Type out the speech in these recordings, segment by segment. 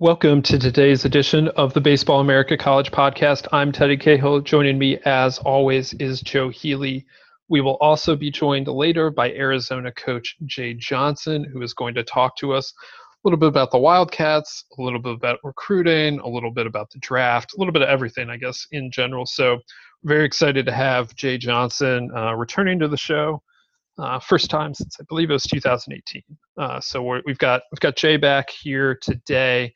Welcome to today's edition of the Baseball America College Podcast. I'm Teddy Cahill. Joining me, as always, is Joe Healy. We will also be joined later by Arizona coach Jay Johnson, who is going to talk to us a little bit about the Wildcats, a little bit about recruiting, a little bit about the draft, a little bit of everything, I guess, in general. So, very excited to have Jay Johnson uh, returning to the show. Uh, first time since I believe it was 2018. Uh, so we have got we've got Jay back here today,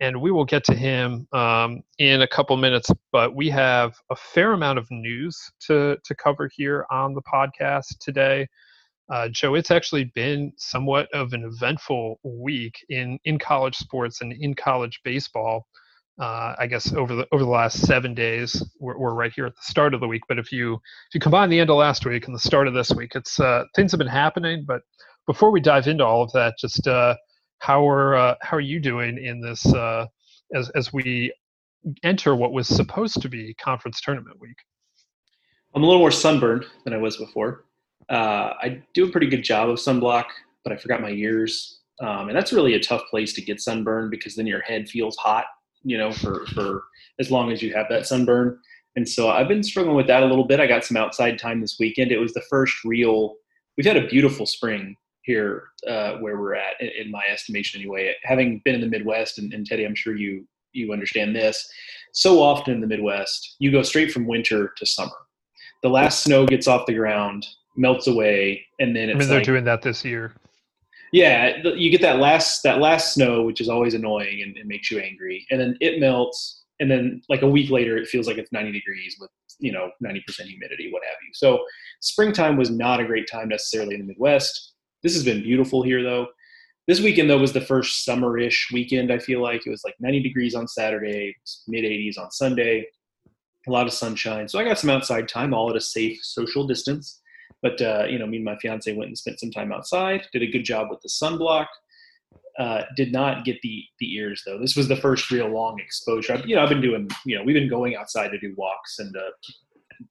and we will get to him um, in a couple minutes. But we have a fair amount of news to to cover here on the podcast today. Uh, Joe, it's actually been somewhat of an eventful week in in college sports and in college baseball uh, I guess over the over the last seven days, we're, we're, right here at the start of the week. But if you if you combine the end of last week and the start of this week, it's uh, things have been happening. But before we dive into all of that, just uh, how are uh, how are you doing in this uh, as as we enter what was supposed to be conference tournament week? I'm a little more sunburned than I was before. Uh, I do a pretty good job of sunblock, but I forgot my ears, um, and that's really a tough place to get sunburned because then your head feels hot you know, for, for as long as you have that sunburn. And so I've been struggling with that a little bit. I got some outside time this weekend. It was the first real, we've had a beautiful spring here uh, where we're at, in, in, my estimation anyway. Having been in the Midwest, and, and Teddy, I'm sure you, you understand this, so often in the Midwest, you go straight from winter to summer. The last snow gets off the ground, melts away, and then it's I mean, they're doing that this year yeah you get that last that last snow which is always annoying and, and, makes you angry and then it melts and then like a week later it feels like it's 90 degrees with you know 90% humidity what have you. So springtime was not a great time necessarily in the midwest. This has been beautiful here though. This weekend though was the first summerish weekend i feel like. It was like 90 degrees on saturday mid 80s on sunday a lot of sunshine. So i got some outside time all at a safe social distance but uh, you know, me and my fiance went and spent some time outside. Did a good job with the sunblock. Uh, did not get the the ears though. This was the first real long exposure. you know, I've been doing. You know, we've been going outside to do walks and uh,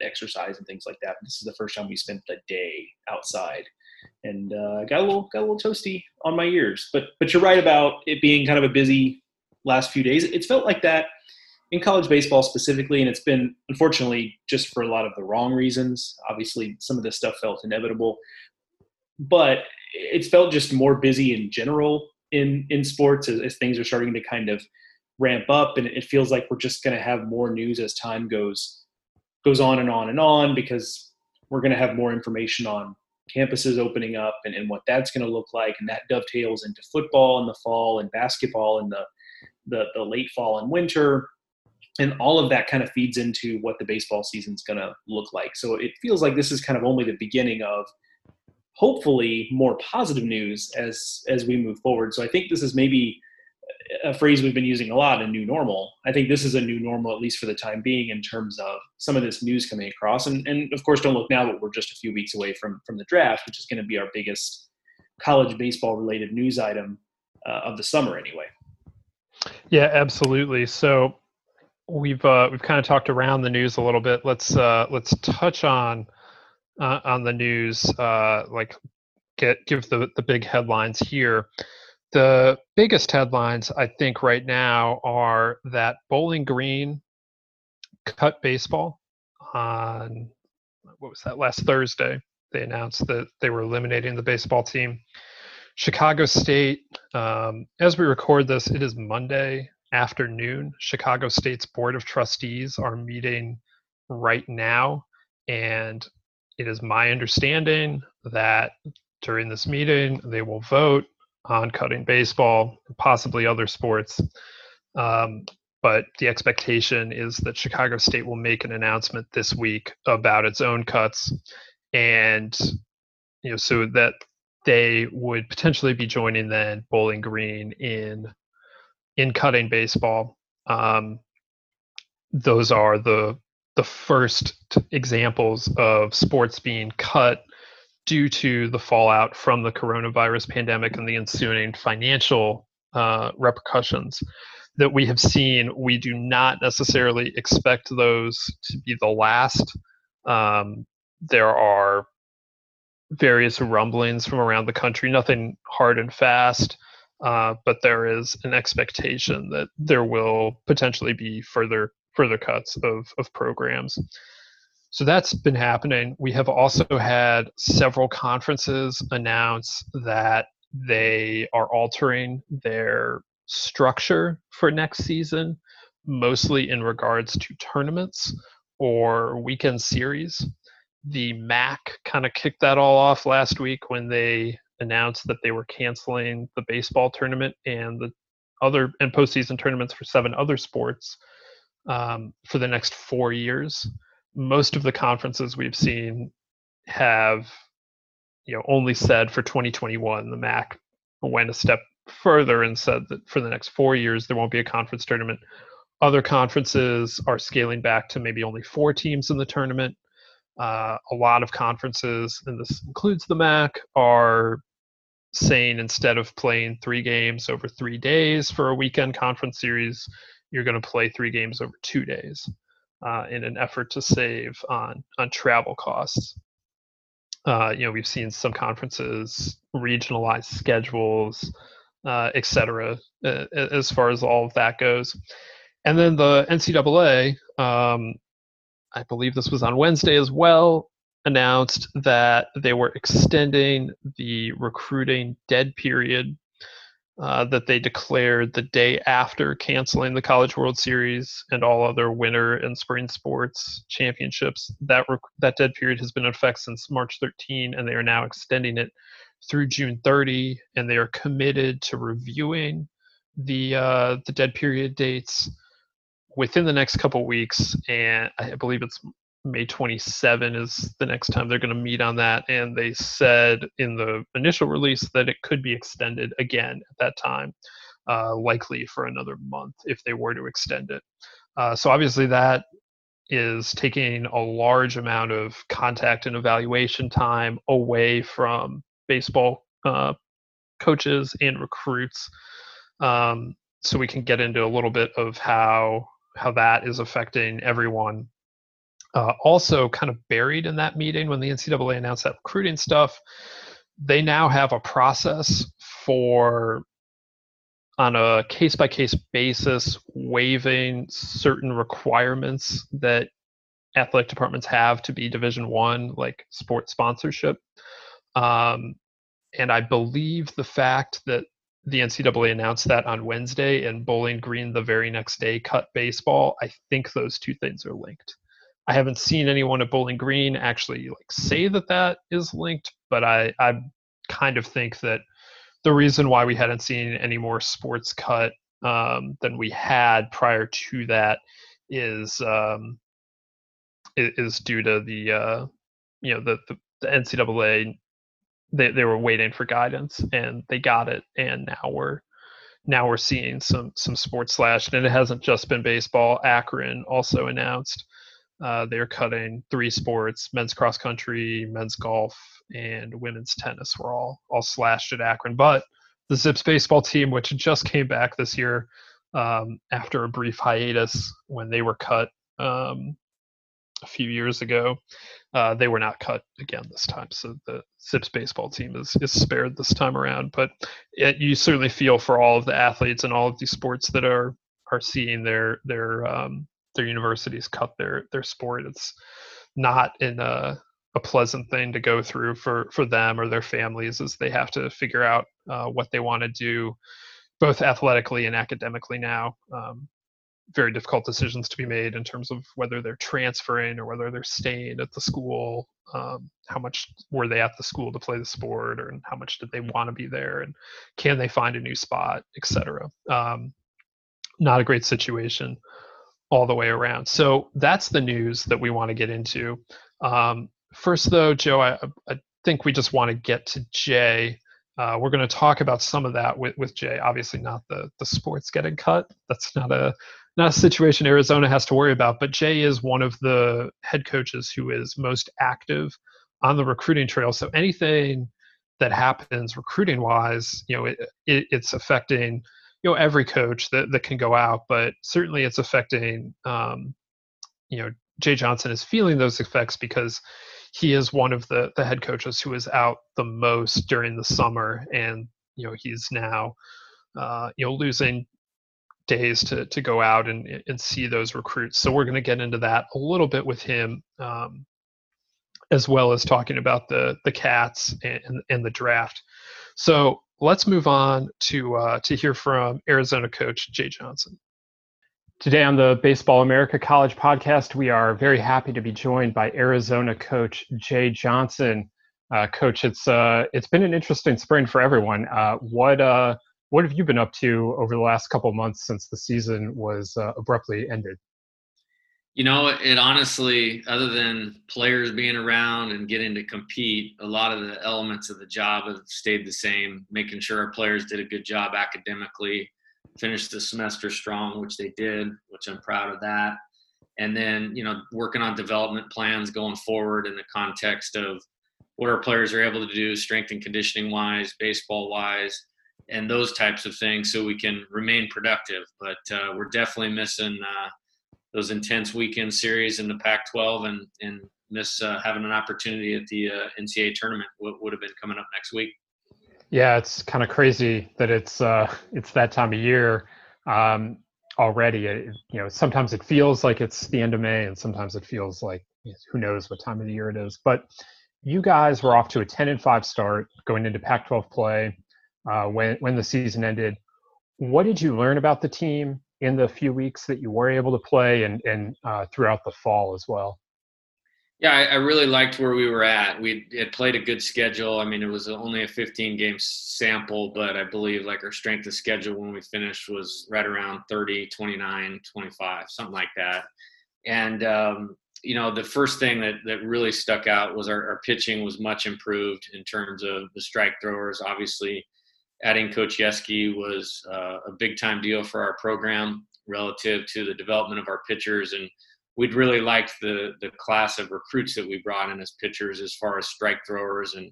exercise and things like that. But this is the first time we spent a day outside, and uh, got a little got a little toasty on my ears. But but you're right about it being kind of a busy last few days. It's felt like that in college baseball specifically, and it's been unfortunately just for a lot of the wrong reasons. Obviously, some of this stuff felt inevitable, but it's felt just more busy in general in in sports as, as things are starting to kind of ramp up, and it feels like we're just going to have more news as time goes goes on and on and on because we're going to have more information on campuses opening up and, and what that's going to look like, and that dovetails into football in the fall and basketball in the the, the late fall and winter and all of that kind of feeds into what the baseball season is going to look like. So it feels like this is kind of only the beginning of hopefully more positive news as as we move forward. So I think this is maybe a phrase we've been using a lot, a new normal. I think this is a new normal, at least for the time being, in terms of some of this news coming across. And, and of course, don't look now, but we're just a few weeks away from from the draft, which is going to be our biggest college baseball related news item uh, of the summer, anyway. Yeah, absolutely. So we've uh, we've kind of talked around the news a little bit. Let's uh, let's touch on uh, on the news. Uh, like get give the the big headlines here. The biggest headlines I think right now are that Bowling Green cut baseball on what was that last Thursday. They announced that they were eliminating the baseball team. Chicago State, um, as we record this, it is Monday, afternoon. Chicago State's Board of Trustees are meeting right now, and it is my understanding that during this meeting they will vote on cutting baseball, possibly other sports. Um, but the expectation is that Chicago State will make an announcement this week about its own cuts, and you know, so that they would potentially be joining then Bowling Green in in cutting baseball. Um, those are the the first examples of sports being cut due to the fallout from the coronavirus pandemic and the ensuing financial uh, repercussions that we have seen. We do not necessarily expect those to be the last. Um, there are various rumblings from around the country, nothing hard and fast, uh, but there is an expectation that there will potentially be further further cuts of of programs. So that's been happening. We have also had several conferences announce that they are altering their structure for next season, mostly in regards to tournaments or weekend series. The MAC kind of kicked that all off last week when they announced that they were canceling the baseball tournament and the other and postseason tournaments for seven other sports um, for the next four years. Most of the conferences we've seen have, you know, only said for 2021. The MAC went a step further and said that for the next four years there won't be a conference tournament. Other conferences are scaling back to maybe only four teams in the tournament. Uh, a lot of conferences, and this includes the MAC, are saying instead of playing three games over three days for a weekend conference series, you're going to play three games over two days uh, in an effort to save on on travel costs. Uh, you know, we've seen some conferences regionalize schedules, uh, et cetera, as far as all of that goes. And then the NCAA, um, I believe this was on Wednesday as well, announced that they were extending the recruiting dead period uh, that they declared the day after canceling the College World Series and all other winter and spring sports championships. That rec- that dead period has been in effect since March 13, and they are now extending it through June 30, and they are committed to reviewing the uh, the dead period dates within the next couple weeks. And I believe it's May 27 is the next time they're going to meet on that. And they said in the initial release that it could be extended again at that time, uh, likely for another month if they were to extend it. Uh, so obviously that is taking a large amount of contact and evaluation time away from baseball uh, coaches and recruits. Um, so we can get into a little bit of how how that is affecting everyone uh, also, kind of buried in that meeting when the NCAA announced that recruiting stuff, they now have a process for, on a case by case basis, waiving certain requirements that athletic departments have to be Division One, like sports sponsorship. Um, and I believe the fact that the NCAA announced that on Wednesday and Bowling Green the very next day cut baseball, I think those two things are linked. I haven't seen anyone at Bowling Green actually like say that that is linked, but I I kind of think that the reason why we hadn't seen any more sports cut um, than we had prior to that is um, is due to the uh, you know the, the, the NCAA they they were waiting for guidance and they got it and now we're now we're seeing some some sports slashed and it hasn't just been baseball. Akron also announced uh, they're cutting three sports: men's cross country, men's golf, and women's tennis. Were all all slashed at Akron, but the Zips baseball team, which just came back this year um, after a brief hiatus when they were cut um, a few years ago, uh, they were not cut again this time. So the Zips baseball team is is spared this time around. But it, you certainly feel for all of the athletes and all of these sports that are are seeing their their um, their universities cut their their sport. It's not in a a pleasant thing to go through for for them or their families as they have to figure out uh, what they want to do both athletically and academically now. Um, very difficult decisions to be made in terms of whether they're transferring or whether they're staying at the school um, how much were they at the school to play the sport or how much did they want to be there and can they find a new spot etc um, not a great situation all the way around. So that's the news that we want to get into. Um, first, though, Joe, I, I, think we just want to get to Jay. Uh, we're going to talk about some of that with, with Jay. Obviously, not the the sports getting cut. That's not a not a situation Arizona has to worry about. But Jay is one of the head coaches who is most active on the recruiting trail. So anything that happens recruiting wise, you know, it, it, it's affecting you know every coach that, that can go out but certainly it's affecting um, you know jay johnson is feeling those effects because he is one of the the head coaches who is out the most during the summer and you know he's now uh, you know, losing days to to go out and and see those recruits. So we're going to get into that a little bit with him, um, as well as talking about the the cats and and the draft. So let's move on to uh, to hear from Arizona coach Jay Johnson. Today on the Baseball America College podcast, we are very happy to be joined by Arizona coach Jay Johnson. Uh, coach, it's uh, it's been an interesting spring for everyone. Uh, what uh, what have you been up to over the last couple months since the season was uh, abruptly ended? You know, it honestly, other than players being around and getting to compete, a lot of the elements of the job have stayed the same. Making sure our players did a good job academically, finished the semester strong, which they did, which I'm proud of that. And then, you know, working on development plans going forward in the context of what our players are able to do, strength and conditioning wise, baseball wise, and those types of things so we can remain productive. But uh, we're definitely missing uh, those intense weekend series in the Pac-12 and and miss uh, having an opportunity at the uh, NCAA tournament. What would have been coming up next week. Yeah, it's kind of crazy that it's uh, it's that time of year um, already. It, you know, sometimes it feels like it's the end of May, and sometimes it feels like who knows what time of the year it is. But you guys were off to a 10 and 5 start going into Pac-12 play uh, when when the season ended. What did you learn about the team in the few weeks that you were able to play, and and uh, throughout the fall as well? Yeah, I, I, really liked where we were at. We had played a good schedule. I mean, it was only a 15 game sample, but I believe like our strength of schedule when we finished was right around 30, 29, 25, something like that. And um, you know, the first thing that, that really stuck out was our, our pitching was much improved in terms of the strike throwers. Obviously, adding Coach Yeskie was uh, a big time deal for our program relative to the development of our pitchers. And we'd really liked the, the class of recruits that we brought in as pitchers as far as strike throwers. And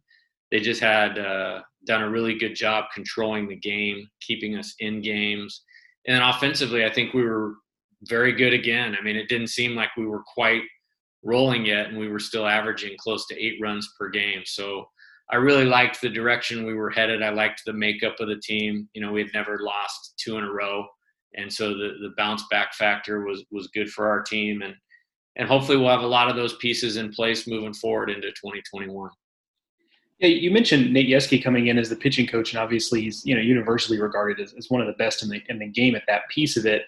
they just had uh, done a really good job controlling the game, keeping us in games. And then offensively, I think we were very good again. I mean, it didn't seem like we were quite rolling yet, and we were still averaging close to eight runs per game. So I really liked the direction we were headed. I liked the makeup of the team. You know, we had never lost two in a row, and so the the bounce back factor was was good for our team, and and hopefully we'll have a lot of those pieces in place moving forward into 2021. Yeah, you mentioned Nate Yeskie coming in as the pitching coach, and obviously he's you know universally regarded as, as one of the best in the in the game at that piece of it.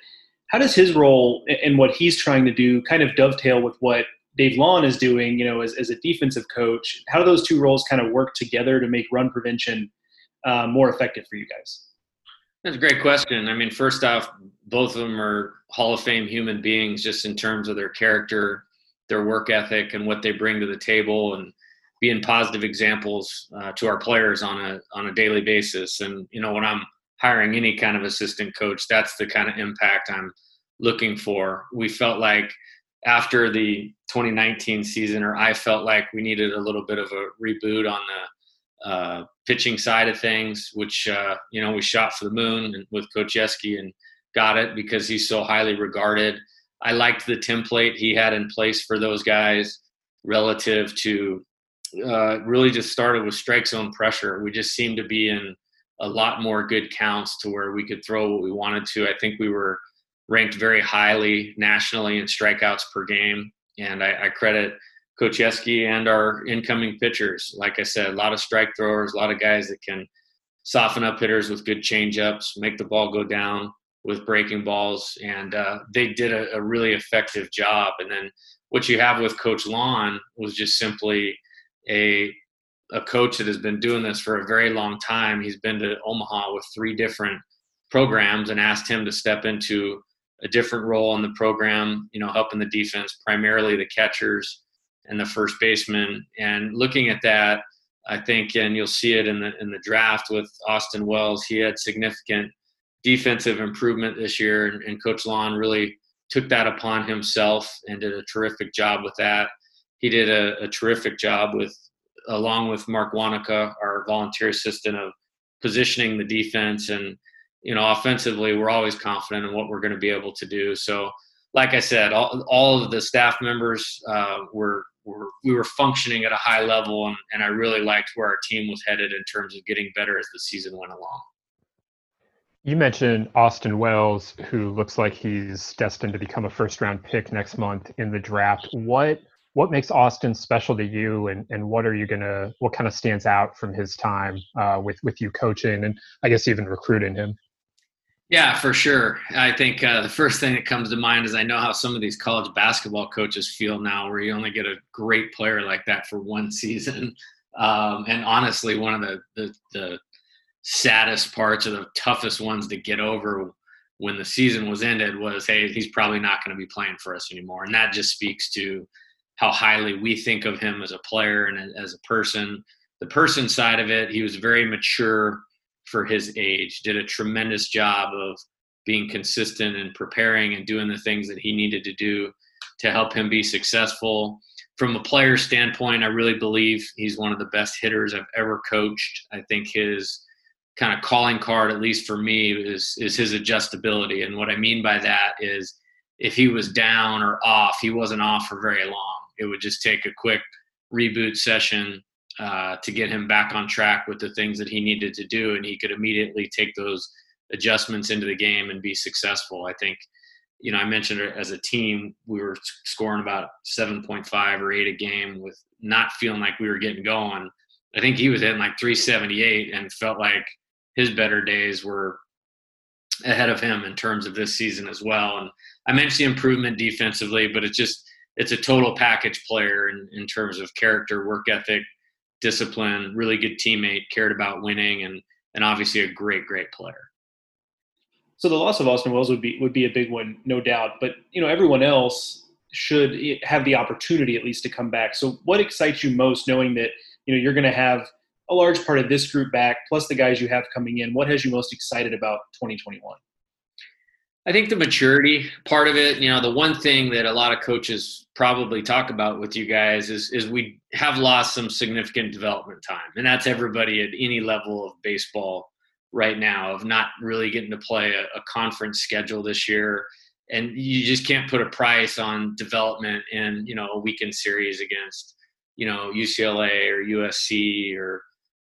How does his role and what he's trying to do kind of dovetail with what Dave Long is doing, you know, as, as a defensive coach. How do those two roles kind of work together to make run prevention uh, more effective for you guys? That's a great question. I mean, first off, both of them are Hall of Fame human beings, just in terms of their character, their work ethic, and what they bring to the table, and being positive examples uh, to our players on a on a daily basis. And you know, when I'm hiring any kind of assistant coach, that's the kind of impact I'm looking for. We felt like after the 2019 season, or I felt like we needed a little bit of a reboot on the uh, pitching side of things, which uh, you know we shot for the moon with Coach Yeskie and got it because he's so highly regarded. I liked the template he had in place for those guys relative to uh, really just started with strike zone pressure. We just seemed to be in a lot more good counts to where we could throw what we wanted to. I think we were ranked very highly nationally in strikeouts per game. And I, I credit Coach Yeskie and our incoming pitchers. Like I said, a lot of strike throwers, a lot of guys that can soften up hitters with good changeups, make the ball go down with breaking balls, and uh, they did a, a, really effective job. And then what you have with Coach Long was just simply a a coach that has been doing this for a very long time. He's been to Omaha with three different programs and asked him to step into a different role in the program, you know, helping the defense, primarily the catchers and the first baseman. And looking at that, I think, and you'll see it in the in the draft with Austin Wells, he had significant defensive improvement this year, and, and Coach Long really took that upon himself and did a terrific job with that. He did a, a terrific job with, along with Mark Wanaka, our volunteer assistant, of positioning the defense and you know, offensively, we're always confident in what we're going to be able to do. So, like I said, all, all of the staff members uh, were, were we were functioning at a high level, and, and I really liked where our team was headed in terms of getting better as the season went along. You mentioned Austin Wells, who looks like he's destined to become a first round pick next month in the draft. What what makes Austin special to you, and, and what are you gonna what kind of stands out from his time uh, with with you coaching and I guess even recruiting him? Yeah, for sure. I think uh, the first thing that comes to mind is I know how some of these college basketball coaches feel now, where you only get a great player like that for one season. Um, and honestly, one of the, the, the saddest parts or the toughest ones to get over when the season was ended was, hey, he's probably not going to be playing for us anymore. And that just speaks to how highly we think of him as a player and as a person. The person side of it, he was very mature for his age, did a tremendous job of being consistent and preparing and doing the things that he needed to do to help him be successful. From a player standpoint, I really believe he's one of the best hitters I've ever coached. I think his kind of calling card, at least for me, is is his adjustability. And what I mean by that is if he was down or off, he wasn't off for very long. It would just take a quick reboot session uh, to get him back on track with the things that he needed to do, and he could immediately take those adjustments into the game and be successful. I think, you know, I mentioned as a team, we were scoring about 7.5 or 8 a game with not feeling like we were getting going. I think he was hitting like 378 and felt like his better days were ahead of him in terms of this season as well. And I mentioned the improvement defensively, but it's just it's a total package player in, in terms of character, work ethic, discipline, really good teammate, cared about winning, and and obviously a great, great player. So the loss of Austin Wells would be would be a big one, no doubt. But you know, everyone else should have the opportunity at least to come back. So what excites you most, knowing that you know you're going to have a large part of this group back, plus the guys you have coming in. What has you most excited about 2021? I think the maturity part of it, you know, the one thing that a lot of coaches probably talk about with you guys is is we have lost some significant development time. And that's everybody at any level of baseball right now of not really getting to play a, a conference schedule this year. And you just can't put a price on development in, you know, a weekend series against, you know, UCLA or USC or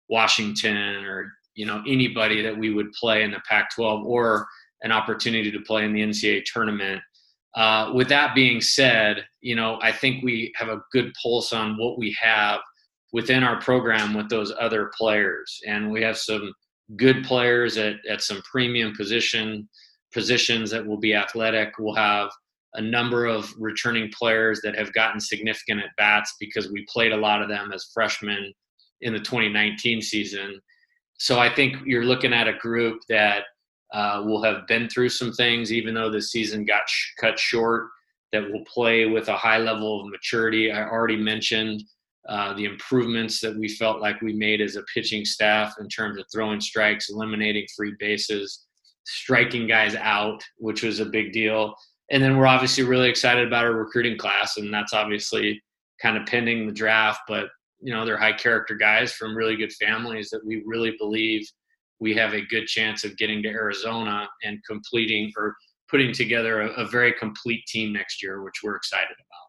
Washington or you know anybody that we would play in the Pac-12 or an opportunity to play in the NCAA tournament. Uh, with that being said, you know I think we have a good pulse on what we have within our program with those other players, and we have some good players at at some premium position positions that will be athletic. We'll have a number of returning players that have gotten significant at bats because we played a lot of them as freshmen in the 2019 season. So I think you're looking at a group that uh, will have been through some things, even though the season got sh- cut short, that will play with a high level of maturity. I already mentioned uh, the improvements that we felt like we made as a pitching staff in terms of throwing strikes, eliminating free bases, striking guys out, which was a big deal. And then we're obviously really excited about our recruiting class, and that's obviously kind of pending the draft. But you know they're high character guys from really good families that we really believe we have a good chance of getting to Arizona and completing or putting together a, a very complete team next year, which we're excited about.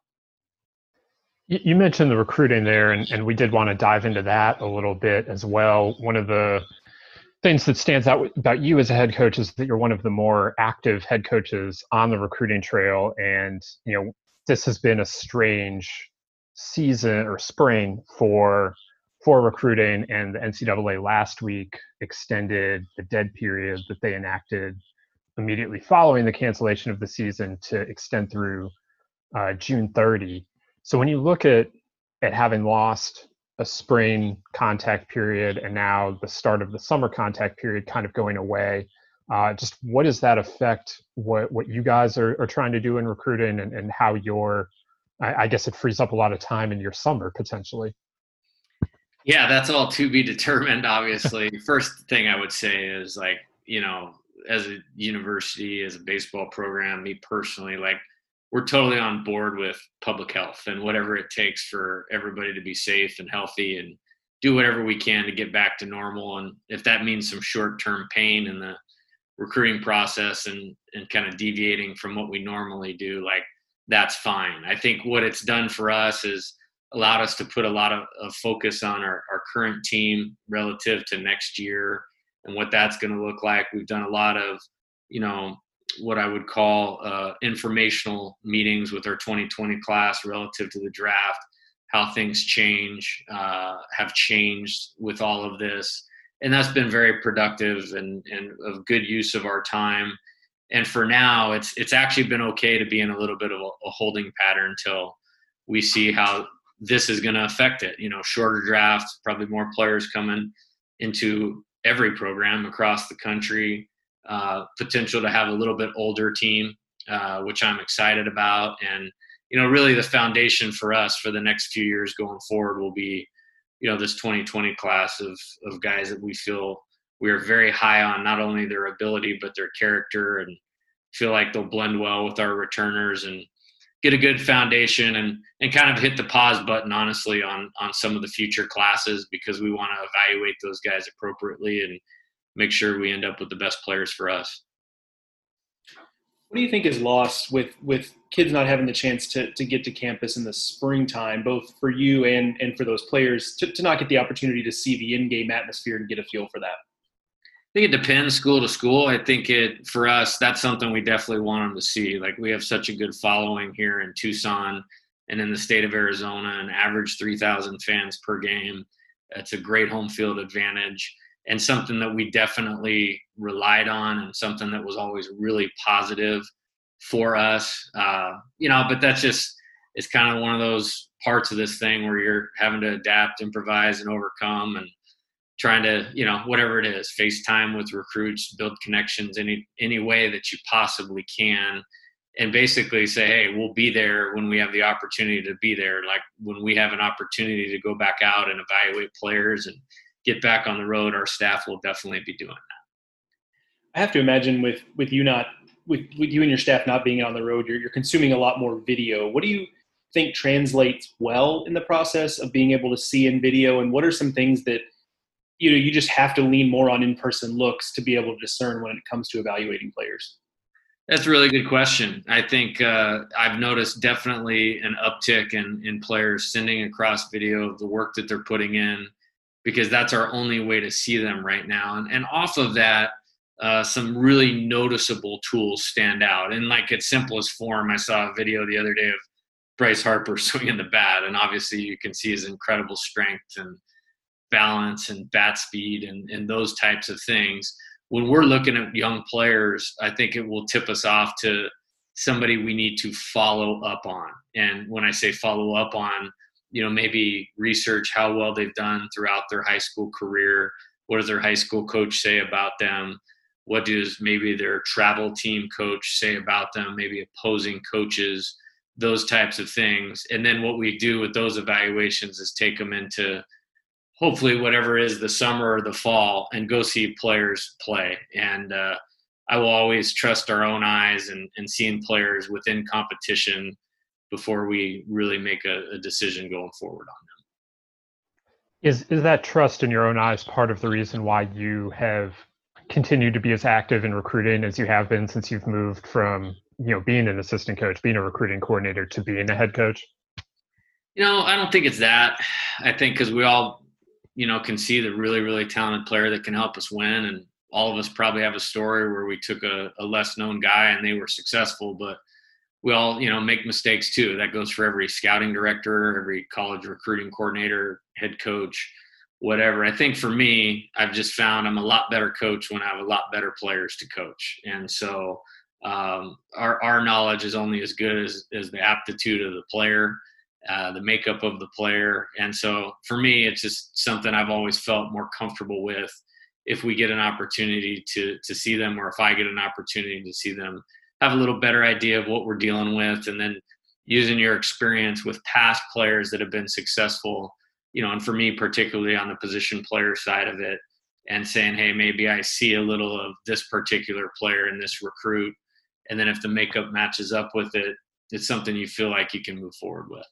You mentioned the recruiting there, and, and we did want to dive into that a little bit as well. One of the things that stands out about you as a head coach is that you're one of the more active head coaches on the recruiting trail, and you know this has been a strange season or spring for for recruiting and the NCAA last week extended the dead period that they enacted immediately following the cancellation of the season to extend through uh, June 30. So when you look at at having lost a spring contact period and now the start of the summer contact period kind of going away, uh, just what does that affect what what you guys are, are trying to do in recruiting and, and how you're I, I guess it frees up a lot of time in your summer potentially. Yeah, that's all to be determined, obviously. First thing I would say is like, you know, as a university, as a baseball program, me personally, like, we're totally on board with public health and whatever it takes for everybody to be safe and healthy and do whatever we can to get back to normal. And if that means some short term pain in the recruiting process and, and kind of deviating from what we normally do, like, that's fine. I think what it's done for us is allowed us to put a lot of, of focus on our, our current team relative to next year and what that's going to look like. We've done a lot of, you know, what I would call uh, informational meetings with our 2020 class relative to the draft, how things change, uh, have changed with all of this. And that's been very productive and, and of good use of our time. And for now, it's it's actually been okay to be in a little bit of a, a holding pattern until we see how this is going to affect it. You know, shorter drafts, probably more players coming into every program across the country. Uh, potential to have a little bit older team, uh, which I'm excited about. And, you know, really the foundation for us for the next few years going forward will be, you know, this 2020 class of, of guys that we feel we are very high on not only their ability, but their character and feel like they'll blend well with our returners and get a good foundation and, and kind of hit the pause button, honestly, on, on some of the future classes because we want to evaluate those guys appropriately and, make sure we end up with the best players for us. What do you think is lost with with kids not having the chance to to get to campus in the springtime, both for you and and for those players to, to not get the opportunity to see the in-game atmosphere and get a feel for that? Think it depends school to school. I think it for us that's something we definitely want them to see. Like we have such a good following here in Tucson and in the state of Arizona, an average 3,000 fans per game. It's a great home field advantage and something that we definitely relied on and something that was always really positive for us. Uh, you know, but that's just it's kind of one of those parts of this thing where you're having to adapt, improvise, and overcome, and trying to you know whatever it is, FaceTime with recruits, build connections any any way that you possibly can. And basically say, hey, we'll be there when we have the opportunity to be there. Like when we have an opportunity to go back out and evaluate players and get back on the road, our staff will definitely be doing that. I have to imagine with with you not with, with you and your staff not being on the road, you're, you're consuming a lot more video. What do you think translates well in the process of being able to see in video, and what are some things that you know you just have to lean more on in-person looks to be able to discern when it comes to evaluating players? That's a really good question. I think uh, I've noticed definitely an uptick in, in players sending across video of the work that they're putting in, because that's our only way to see them right now. And, and off of that, uh, some really noticeable tools stand out. In like its simplest form, I saw a video the other day of Bryce Harper swinging the bat, and obviously you can see his incredible strength and balance and bat speed and, and those types of things. When we're looking at young players, I think it will tip us off to somebody we need to follow up on. And when I say follow up on, you know maybe research how well they've done throughout their high school career what does their high school coach say about them what does maybe their travel team coach say about them maybe opposing coaches those types of things and then what we do with those evaluations is take them into hopefully whatever is the summer or the fall and go see players play and uh, i will always trust our own eyes and, and seeing players within competition before we really make a, a decision going forward on them. Is is that trust in your own eyes part of the reason why you have continued to be as active in recruiting as you have been since you've moved from you know being an assistant coach, being a recruiting coordinator, to being a head coach? You know, I don't think it's that. I think because we all, you know, can see the really really talented player that can help us win, and all of us probably have a story where we took a, a less known guy and they were successful, but we all you know make mistakes too. That goes for every scouting director every college recruiting coordinator head coach whatever. I think for me i've just found i'm a lot better coach when i have a lot better players to coach. And so um, our, our knowledge is only as good as, as the aptitude of the player uh, the makeup of the player. And so for me it's just something i've always felt more comfortable with if we get an opportunity to to see them or if i get an opportunity to see them have a little better idea of what we're dealing with. And then using your experience with past players that have been successful you know and for me particularly on the position player side of it and saying hey maybe i see a little of this particular player in this recruit. And then if the makeup matches up with it it's something you feel like you can move forward with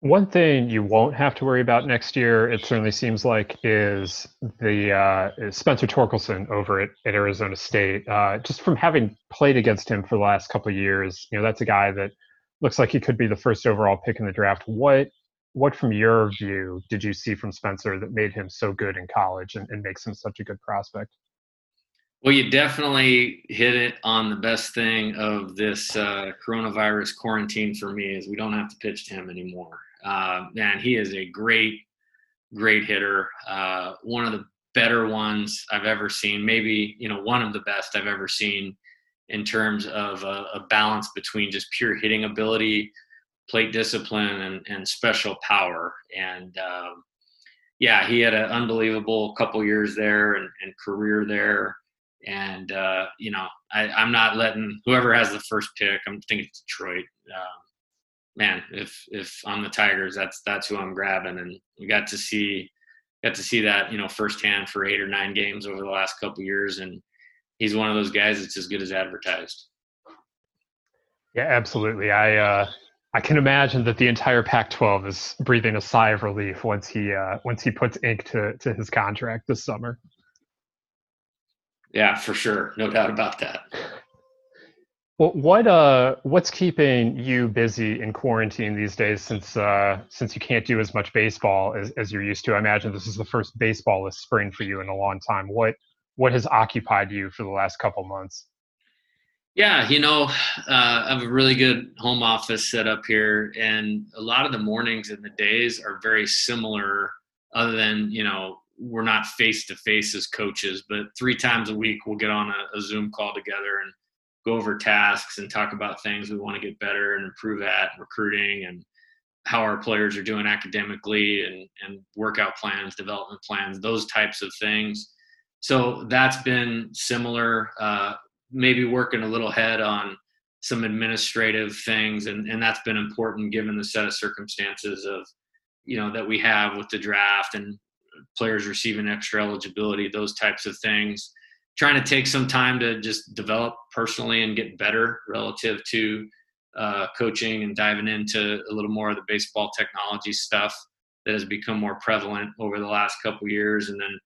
one thing you won't have to worry about next year, it certainly seems like, is the uh, Spencer Torkelson over at, at Arizona State. Uh, just from having played against him for the last couple of years, you know that's a guy that looks like he could be the first overall pick in the draft. What what from your view did you see from Spencer that made him so good in college and, and makes him such a good prospect? Well, you definitely hit it on the best thing of this uh, coronavirus quarantine for me is we don't have to pitch to him anymore. Uh, man, he is a great, great hitter. Uh, one of the better ones I've ever seen. Maybe you know one of the best I've ever seen in terms of a, a balance between just pure hitting ability, plate discipline, and, and special power. And um, yeah, he had an unbelievable couple years there and, and career there. And uh, you know, I, am not letting whoever has the first pick. I'm thinking Detroit. Um, man, if if I'm the Tigers, that's that's who I'm grabbing. And we got to see got to see that you know firsthand for eight or nine games over the last couple years, and he's one of those guys that's as good as advertised. Yeah, absolutely. I uh, I can imagine that the entire Pac-12 is breathing a sigh of relief once he uh, once he puts ink to to his contract this summer. Yeah, for sure, no doubt about that. Well, what uh, what's keeping you busy in quarantine these days? Since uh, since you can't do as much baseball as, as you're used to, I imagine this is the first baseballless spring for you in a long time. What what has occupied you for the last couple months? Yeah, you know, uh, I have a really good home office set up here, and a lot of the mornings and the days are very similar. Other than you know, we're not face to face as coaches, but three times a week we'll get on a, a Zoom call together and go over tasks and talk about things we want to get better and improve at recruiting and how our players are doing academically and, and workout plans, development plans, those types of things. So that's been similar, uh, maybe working a little head on some administrative things. And, and that's been important given the set of circumstances of, you know, that we have with the draft and players receiving extra eligibility, those types of things trying to take some time to just develop personally and get better relative to uh, coaching and diving into a little more of the baseball technology stuff that has become more prevalent over the last couple years and then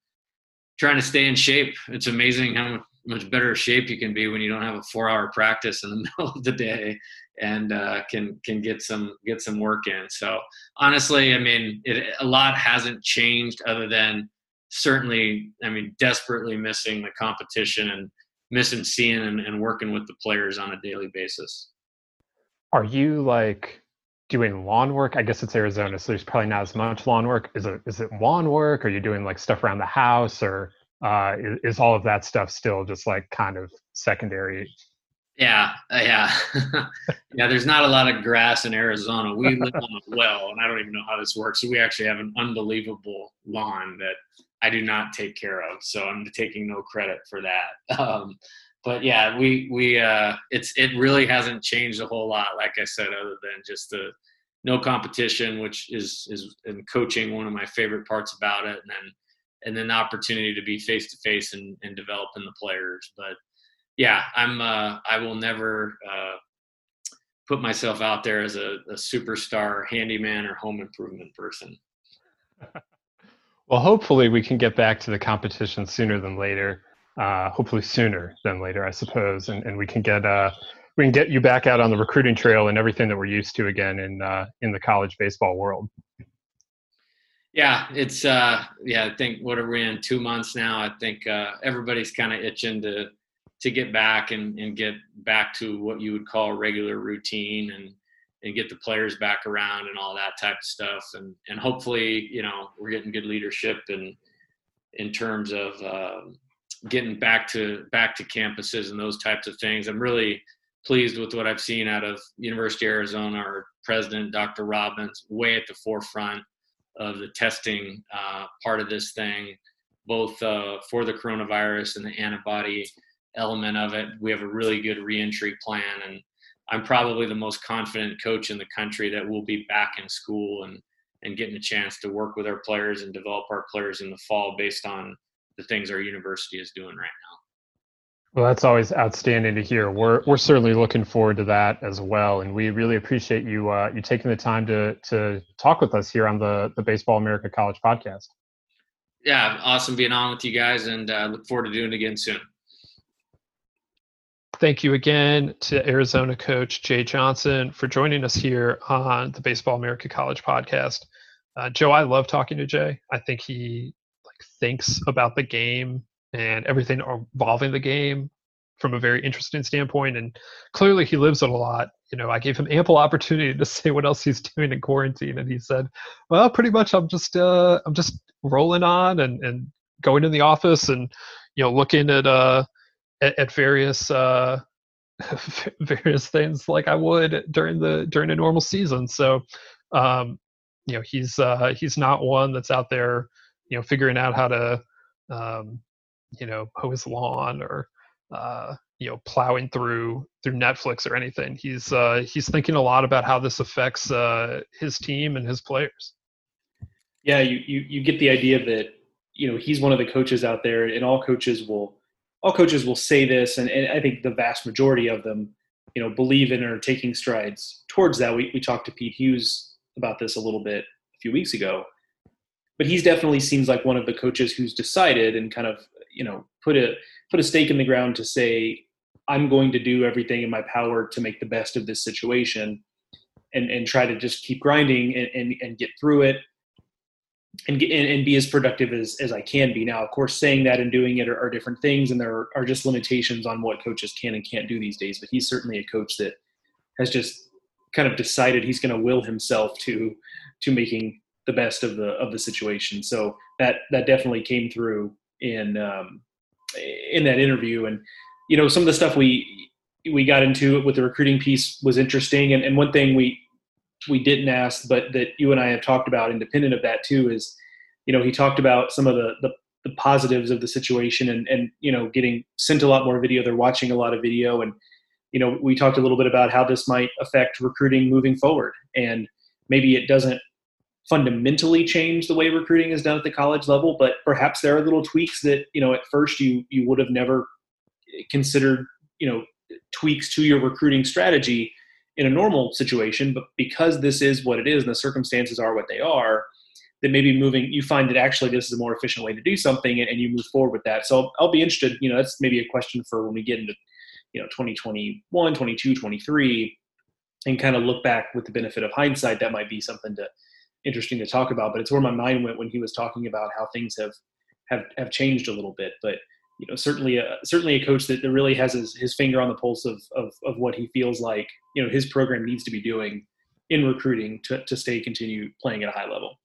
trying to stay in shape. It's amazing how much better shape you can be when you don't have a four hour practice in the middle of the day and uh, can can get some get some work in. So honestly i mean it, a lot hasn't changed other than certainly, I mean, desperately missing the competition and missing seeing and, and working with the players on a daily basis. Are you like doing lawn work? I guess it's Arizona, so there's probably not as much lawn work. Is it is it lawn work? Are you doing like stuff around the house, or uh, is, is all of that stuff still just like kind of secondary? Yeah, uh, yeah, yeah. There's not a lot of grass in Arizona. We live on a well, and I don't even know how this works. So we actually have an unbelievable lawn that I do not take care of. So I'm taking no credit for that. Um, but yeah, we we uh, it's it really hasn't changed a whole lot. Like I said, other than just the no competition, which is is in coaching one of my favorite parts about it, and then and then the opportunity to be face to face and and developing the players. But yeah, I'm uh, I will never uh, put myself out there as a, a superstar handyman or home improvement person. Well, hopefully we can get back to the competition sooner than later. Uh, hopefully sooner than later, I suppose, and, and we can get uh, we can get you back out on the recruiting trail and everything that we're used to again in uh, in the college baseball world. Yeah, it's uh, yeah. I think what are we in two months now? I think uh, everybody's kind of itching to to get back and, and get back to what you would call regular routine and and get the players back around and all that type of stuff. And and hopefully, you know, we're getting good leadership and in, terms of uh, getting back to back to campuses and those types of things. I'm really pleased with what I've seen out of University of Arizona. Our president, Dr. Robbins, way at the forefront of the testing uh, part of this thing, both uh, for the coronavirus and the antibody element of it. We have a really good reentry plan and I'm probably the most confident coach in the country that will be back in school and and getting a chance to work with our players and develop our players in the fall based on the things our university is doing right now. Well, that's always outstanding to hear. We're we're certainly looking forward to that as well, and we really appreciate you uh, you taking the time to to talk with us here on the the Baseball America College podcast. Yeah, awesome being on with you guys, and uh, look forward to doing it again soon. Thank you again to Arizona coach Jay Johnson for joining us here on the Baseball America College podcast. Uh, Joe, I love talking to Jay. I think he like thinks about the game and everything involving the game from a very interesting standpoint. And clearly, he lives it a lot. You know, I gave him ample opportunity to say what else he's doing in quarantine, and he said, "Well, pretty much, I'm just uh, I'm just rolling on and and going in the office and you know looking at uh at, at various uh various things like I would during the during a normal season." So. Um, you know he's uh, he's not one that's out there you know figuring out how to um, you know mow his lawn or uh, you know plowing through through Netflix or anything. He's uh, he's thinking a lot about how this affects uh, his team and his players. Yeah, you, you you get the idea that you know he's one of the coaches out there, and all coaches will all coaches will say this, and, and I think the vast majority of them, you know, believe in or taking strides towards that. We we talked to Pete Hughes about this a little bit a few weeks ago. But he's definitely seems like one of the coaches who's decided and kind of you know put a put a stake in the ground to say I'm going to do everything in my power to make the best of this situation and and try to just keep grinding and and, and get through it and, and, be as productive as, as I can be. Now, of course, saying that and doing it are, are different things, and there are, are, just limitations on what coaches can and can't do these days. But he's certainly a coach that has just kind of decided he's going to will himself to to making the best of the of the situation. So that that definitely came through in um, in that interview. And you know, some of the stuff we we got into with the recruiting piece was interesting. And, and one thing we we didn't ask, but that you and I have talked about, independent of that too, is you know he talked about some of the the, the positives of the situation and and you know getting sent a lot more video. They're watching a lot of video and you know, we talked a little bit about how this might affect recruiting moving forward. And maybe it doesn't fundamentally change the way recruiting is done at the college level, but perhaps there are little tweaks that, you know, at first you you would have never considered, you know, tweaks to your recruiting strategy in a normal situation, but because this is what it is and the circumstances are what they are, that maybe moving you find that actually this is a more efficient way to do something and, and you move forward with that. So I'll be interested, you know, that's maybe a question for when we get into you know 2021 22 23 and kind of look back with the benefit of hindsight that might be something to interesting to talk about but it's where my mind went when he was talking about how things have have have changed a little bit but you know certainly a certainly a coach that, that really has his, his finger on the pulse of, of of what he feels like you know his program needs to be doing in recruiting to, to stay continue playing at a high level.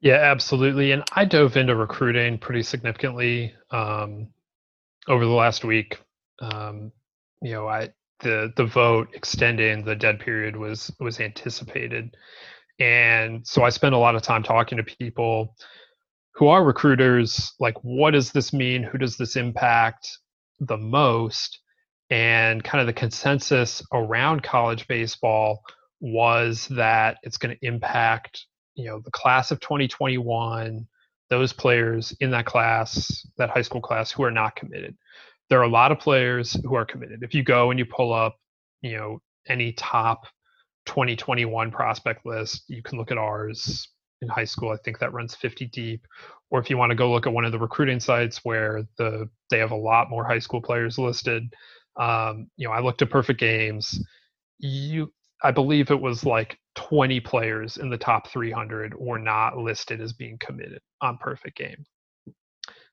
Yeah absolutely. And i dove into recruiting pretty significantly um, over the last week. Um, you know, I the the vote extending the dead period was was anticipated, and so I spent a lot of time talking to people who are recruiters. Like, what does this mean? Who does this impact the most? And kind of the consensus around college baseball was that it's going to impact you know the class of 2021 those players in that class that high school class who are not committed there are a lot of players who are committed. If you go and you pull up, you know, any top 2021 prospect list, you can look at ours in high school. I think that runs 50 deep. Or if you want to go look at one of the recruiting sites where the they have a lot more high school players listed, um, you know, I looked at Perfect Games. You, I believe it was like 20 players in the top 300 were not listed as being committed on Perfect Game.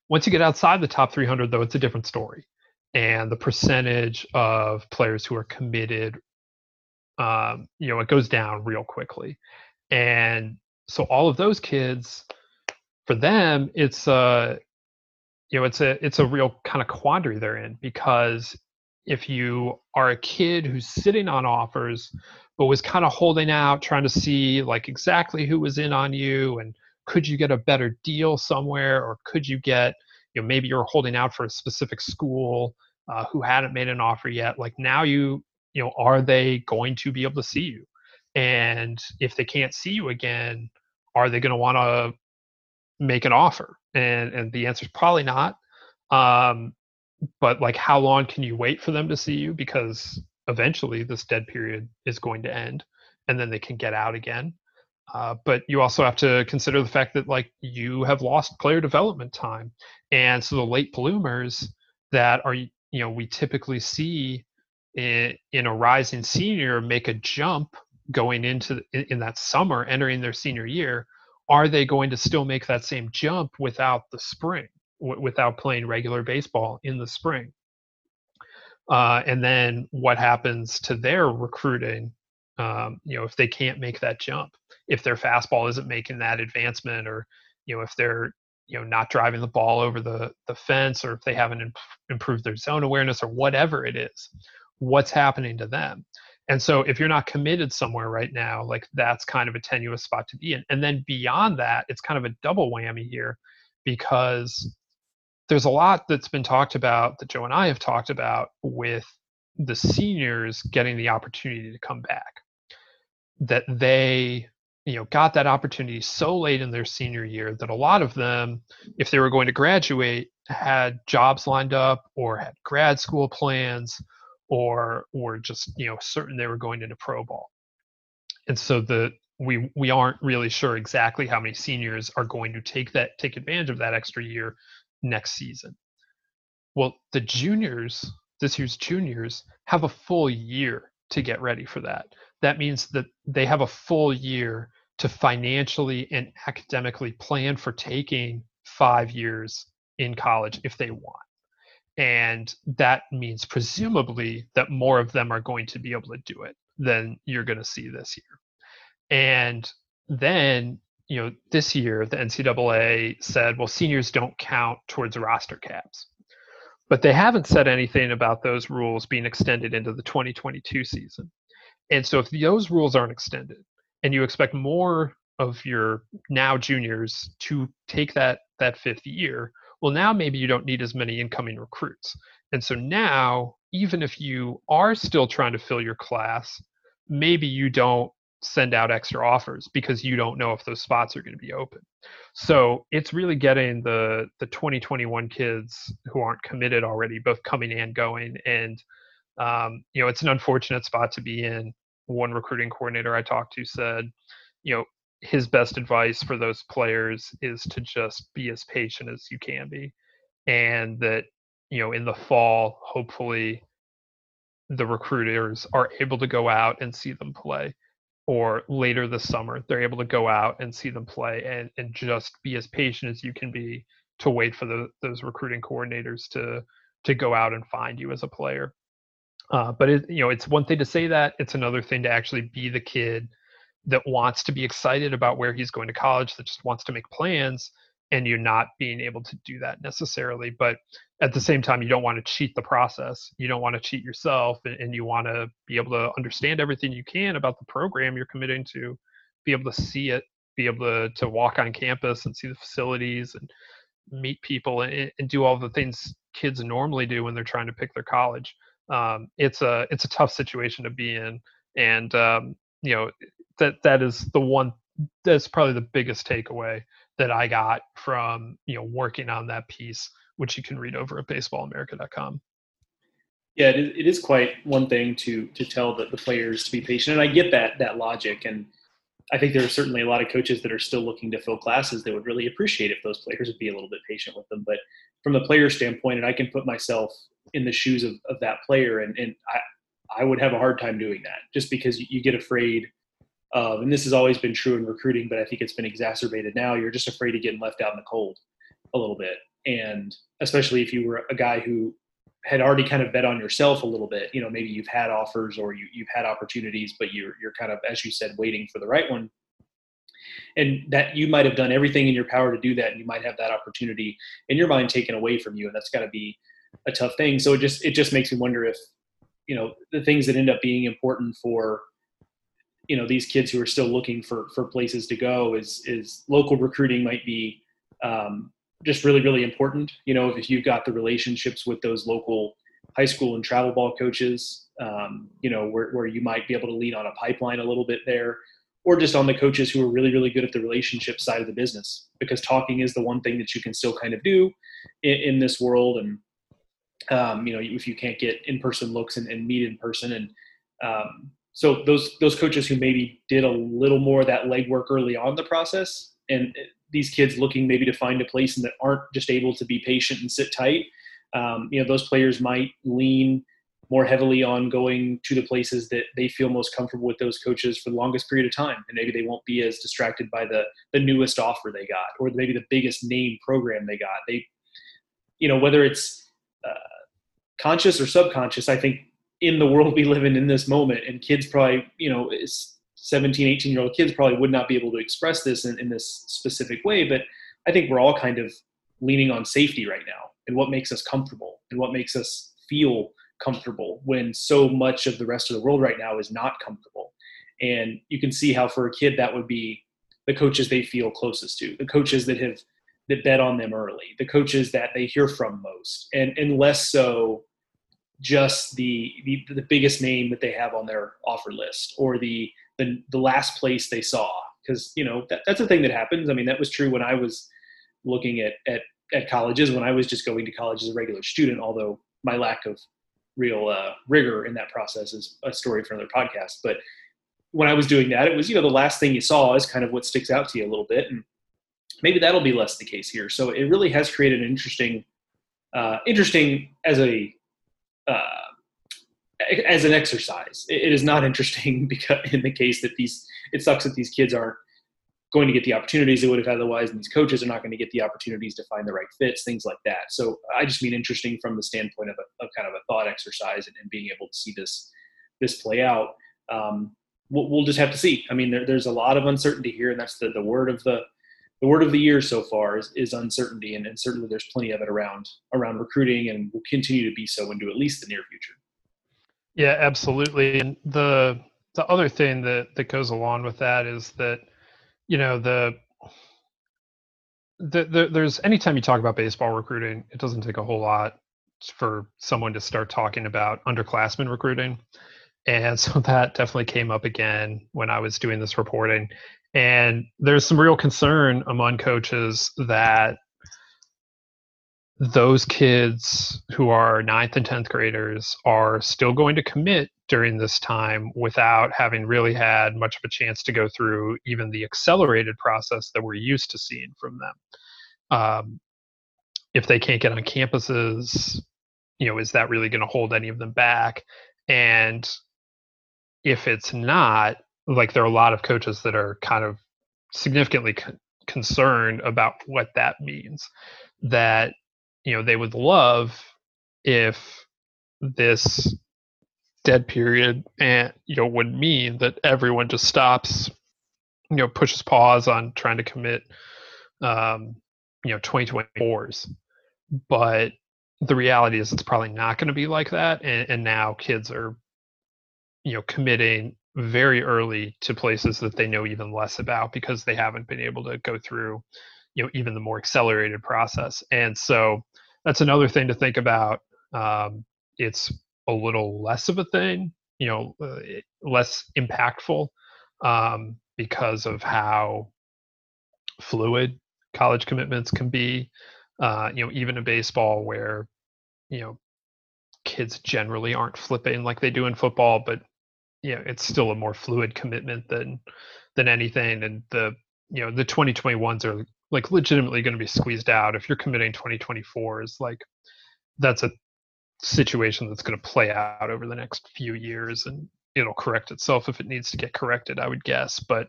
Once you get outside the top 300, though, it's a different story. And the percentage of players who are committed, um, you know, it goes down real quickly. And so all of those kids, for them, it's a, you know, it's a it's a real kind of quandary they're in because if you are a kid who's sitting on offers but was kind of holding out trying to see like exactly who was in on you and could you get a better deal somewhere or could you get you know maybe you're holding out for a specific school uh, who hadn't made an offer yet like now you you know are they going to be able to see you? And if they can't see you again are they going to want to make an offer? And and the answer is probably not um but like how long can you wait for them to see you? Because eventually this dead period is going to end and then they can get out again. Uh, but you also have to consider the fact that like you have lost player development time, and so the late bloomers that are you know we typically see in, in a rising senior make a jump going into in, that summer entering their senior year are they going to still make that same jump without the spring w- without playing regular baseball in the spring? Uh, and then what happens to their recruiting um, you know if they can't make that jump? If their fastball isn't making that advancement or you know if they're you know not driving the ball over the the fence or if they haven't imp- improved their zone awareness or whatever it is what's happening to them and so if you're not committed somewhere right now like that's kind of a tenuous spot to be in. And then beyond that it's kind of a double whammy here because there's a lot that's been talked about that joe and i have talked about with the seniors getting the opportunity to come back that they you know got that opportunity so late in their senior year that a lot of them if they were going to graduate had jobs lined up or had grad school plans or were just you know certain they were going into pro ball. And so the we we aren't really sure exactly how many seniors are going to take that take advantage of that extra year next season. Well the juniors this year's juniors have a full year to get ready for that. That means that they have a full year to financially and academically plan for taking five years in college if they want. And that means presumably that more of them are going to be able to do it than you're going to see this year. And then, you know, this year the NCAA said, well, seniors don't count towards roster caps. But they haven't said anything about those rules being extended into the 2022 season. And so if those rules aren't extended and you expect more of your now juniors to take that that fifth year, well now maybe you don't need as many incoming recruits. And so now even if you are still trying to fill your class, maybe you don't send out extra offers because you don't know if those spots are going to be open. So it's really getting the the 2021 kids who aren't committed already, both coming and going, and um, you know, it's an unfortunate spot to be in. One recruiting coordinator I talked to said, you know, his best advice for those players is to just be as patient as you can be. And that, you know, in the fall, hopefully the recruiters are able to go out and see them play. Or later this summer, they're able to go out and see them play and, and just be as patient as you can be to wait for the, those recruiting coordinators to to go out and find you as a player. Uh, but it, you know, it's one thing to say that; it's another thing to actually be the kid that wants to be excited about where he's going to college, that just wants to make plans, and you're not being able to do that necessarily. But at the same time, you don't want to cheat the process. You don't want to cheat yourself, and, you want to be able to understand everything you can about the program you're committing to, be able to see it, be able to to walk on campus and see the facilities and meet people and, and do all the things kids normally do when they're trying to pick their college um, it's a it's a tough situation to be in, and um, you know that that is the one that's probably the biggest takeaway that I got from you know working on that piece, which you can read over at baseballamerica.com. Yeah, it is, it is quite one thing to to tell the, the players to be patient, and I get that that logic, and I think there are certainly a lot of coaches that are still looking to fill classes that would really appreciate if those players would be a little bit patient with them. But from the player standpoint, and I can put myself in the shoes of, of that player, and, and I, would have a hard time doing that just because you, you get afraid of, and this has always been true in recruiting, but I think it's been exacerbated now. You're just afraid of getting left out in the cold a little bit. And especially if you were a guy who had already kind of bet on yourself a little bit, you know, maybe you've had offers or you, you've had opportunities, but you're, you're kind of, as you said, waiting for the right one and that you might have done everything in your power to do that and you might have that opportunity in your mind taken away from you and that's got to be a tough thing so it just it just makes me wonder if you know the things that end up being important for you know these kids who are still looking for for places to go is is local recruiting might be um, just really really important. You know if you've got the relationships with those local high school and travel ball coaches um, you know where, where you might be able to lean on a pipeline a little bit there or just on the coaches who are really really good at the relationship side of the business because talking is the one thing that you can still kind of do in, in this world and um, you know if you can't get in-person looks and, and meet in person. And um, so those those coaches who maybe did a little more of that legwork early on the process and these kids looking maybe to find a place and that aren't just able to be patient and sit tight um, you know those players might lean more heavily on going to the places that they feel most comfortable with those coaches for the longest period of time. And maybe they won't be as distracted by the the newest offer they got or maybe the biggest name program they got. They you know whether it's conscious or subconscious i think in the world we live in in this moment and kids probably you know 17 18 year old kids probably would not be able to express this in, in this specific way but i think we're all kind of leaning on safety right now and what makes us comfortable and what makes us feel comfortable when so much of the rest of the world right now is not comfortable. And you can see how for a kid that would be the coaches they feel closest to, the coaches that have that bet on them early, the coaches that they hear from most, and and less so just the the, the biggest name that they have on their offer list or the the, the last place they saw because you know that, that's a thing that happens. I mean that was true when I was looking at at at colleges when I was just going to college as a regular student, although my lack of real uh, rigor in that process is a story for another podcast. But when I was doing that, it was, you know, the last thing you saw is kind of what sticks out to you a little bit. And maybe that'll be less the case here. So it really has created an interesting, uh, interesting as a, uh, as an exercise. It is not interesting because in the case that these, it sucks that these kids aren't going to get the opportunities they would have otherwise, and these coaches are not going to get the opportunities to find the right fits, things like that. So I just mean interesting from the standpoint of, a, of kind of a thought exercise and, and, being able to see this this play out. Um, we'll, we'll, just have to see. I mean, there, there's a lot of uncertainty here, and that's the, the word of the the word of the year so far is, is uncertainty, and, and certainly there's plenty of it around around recruiting, and will continue to be so into at least the near future. Yeah, absolutely. And the the other thing that that goes along with that is that you know the, the, the there's anytime you talk about baseball recruiting, it doesn't take a whole lot for someone to start talking about underclassmen recruiting. And so that definitely came up again when I was doing this reporting. And there's some real concern among coaches that those kids who are ninth and 10th graders are still going to commit during this time without having really had much of a chance to go through even the accelerated process that we're used to seeing from them. Um, if they can't get on campuses, you know, is that really going to hold any of them back? And if it's not, like there are a lot of coaches that are kind of significantly con- concerned about what that means. That you know they would love if this dead period and you know would mean that everyone just stops you know pushes pause on trying to commit um you know 2024s but the reality is it's probably not going to be like that and, and now kids are you know committing very early to places that they know even less about because they haven't been able to go through you know even the more accelerated process and so that's another thing to think about um, it's a little less of a thing, you know, uh, less impactful um, because of how fluid college commitments can be. Uh, you know, even in baseball, where you know kids generally aren't flipping like they do in football, but you know, it's still a more fluid commitment than than anything. And the you know the 2021s are like legitimately going to be squeezed out. If you're committing 2024, is like that's a situation that's going to play out over the next few years and it'll correct itself if it needs to get corrected i would guess but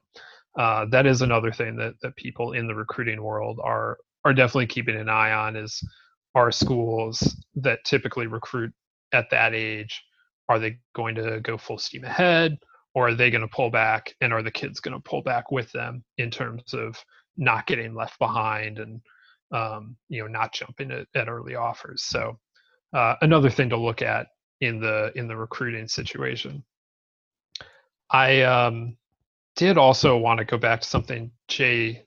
uh, that is another thing that, that people in the recruiting world are are definitely keeping an eye on is are schools that typically recruit at that age are they going to go full steam ahead or are they going to pull back and are the kids going to pull back with them in terms of not getting left behind and um, you know not jumping at, at early offers so uh, another thing to look at in the in the recruiting situation. I um, did also want to go back to something Jay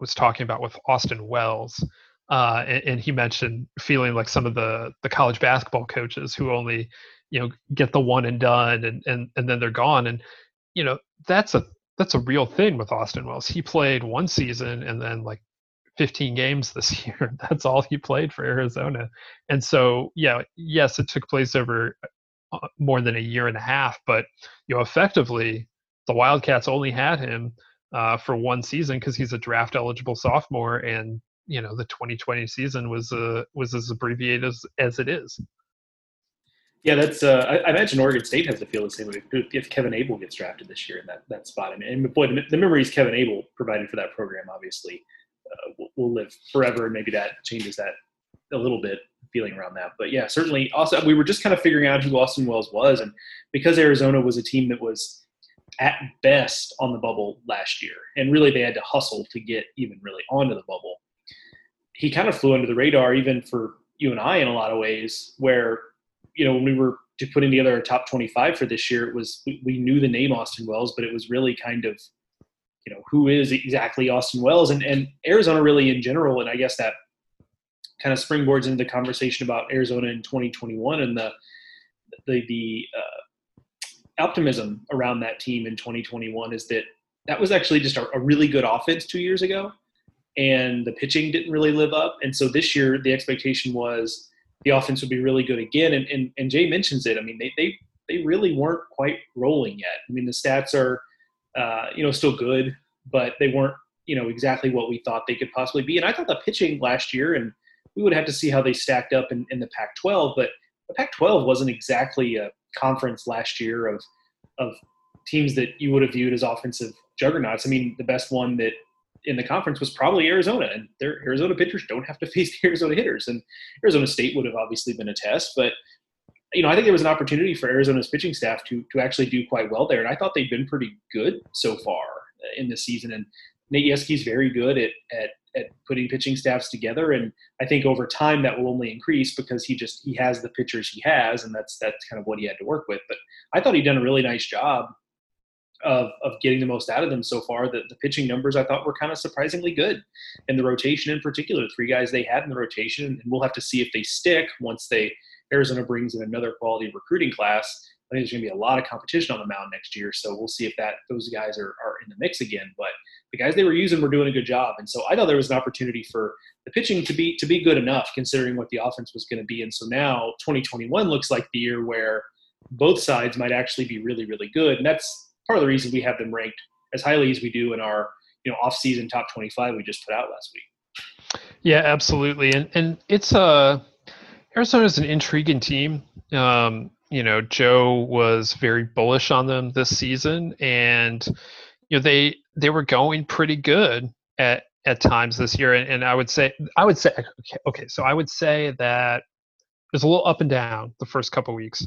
was talking about with Austin Wells, uh, and, and, he mentioned feeling like some of the the college basketball coaches who only you know get the one and done and and and then they're gone, and you know that's a that's a real thing with Austin Wells. He played one season and then like 15 games this year. That's all he played for Arizona. And so, yeah, yes, it took place over uh, more than a year and a half, but you know, effectively, the Wildcats only had him uh, for one season because he's a draft eligible sophomore, and you know the 2020 season was uh, was as abbreviated as, as it is. Yeah, that's. Uh, I, I, imagine Oregon State has to feel the same way if Kevin Abel gets drafted this year in that, that spot. I mean, and boy, the, the memories Kevin Abel provided for that program obviously uh, will, will, live forever, and maybe that changes that a little bit feeling around that. But yeah, certainly. Also, we were just kind of figuring out who Austin Wells was, and because Arizona was a team that was at best on the bubble last year, and really they had to hustle to get even really onto the bubble. He kind of flew under the radar, even for you and I, in a lot of ways, where you know, when we were putting together a top 25 for this year, it was we, we knew the name Austin Wells, but it was really kind of, you know, who is exactly Austin Wells and, and Arizona really in general. And I guess that kind of springboards into the conversation about Arizona in 2021 and the the the uh, optimism around that team in 2021 is that that was actually just a, a, really good offense two years ago, and the pitching didn't really live up. And so this year the expectation was the offense would be really good again. And, and, and Jay mentions it. I mean, they, they, they really weren't quite rolling yet. I mean, the stats are, uh, you know, still good, but they weren't, you know, exactly what we thought they could possibly be. And I thought the pitching last year, and we would have to see how they stacked up in, in the Pac 12, but the Pac 12 wasn't exactly a conference last year of, of teams that you would have viewed as offensive juggernauts. I mean, the best one that in the conference was probably Arizona, and their Arizona pitchers don't have to face the Arizona hitters. And Arizona State would have obviously been a test, but you know, I think there was an opportunity for Arizona's pitching staff to to actually do quite well there, and I thought they'd been pretty good so far uh, in this season. And Nate Yeskie's very good at at at putting pitching staffs together, and I think over time that will only increase because he just he has the pitchers he has, and that's that's kind of what he had to work with. But I thought he'd done a really nice job of, of getting the most out of them so far. The, the pitching numbers I thought were kind of surprisingly good. And the rotation in particular, the three guys they had in the rotation, and we'll have to see if they stick once they Arizona brings in another quality recruiting class. I think there's going to be a lot of competition on the mound next year, so we'll see if that those guys are, are in the mix again. But the guys they were using were doing a good job, and so I thought there was an opportunity for the pitching to be to be good enough, considering what the offense was going to be. And so now 2021 looks like the year where both sides might actually be really really good, and that's part of the reason we have them ranked as highly as we do in our you know off-season top 25 we just put out last week. Yeah, absolutely, and and it's a uh, Arizona is an intriguing team. Um, you know, Joe was very bullish on them this season, and you know they they were going pretty good at at times this year, and, and I would say I would say okay, okay, so I would say that there's a little up and down the first couple weeks,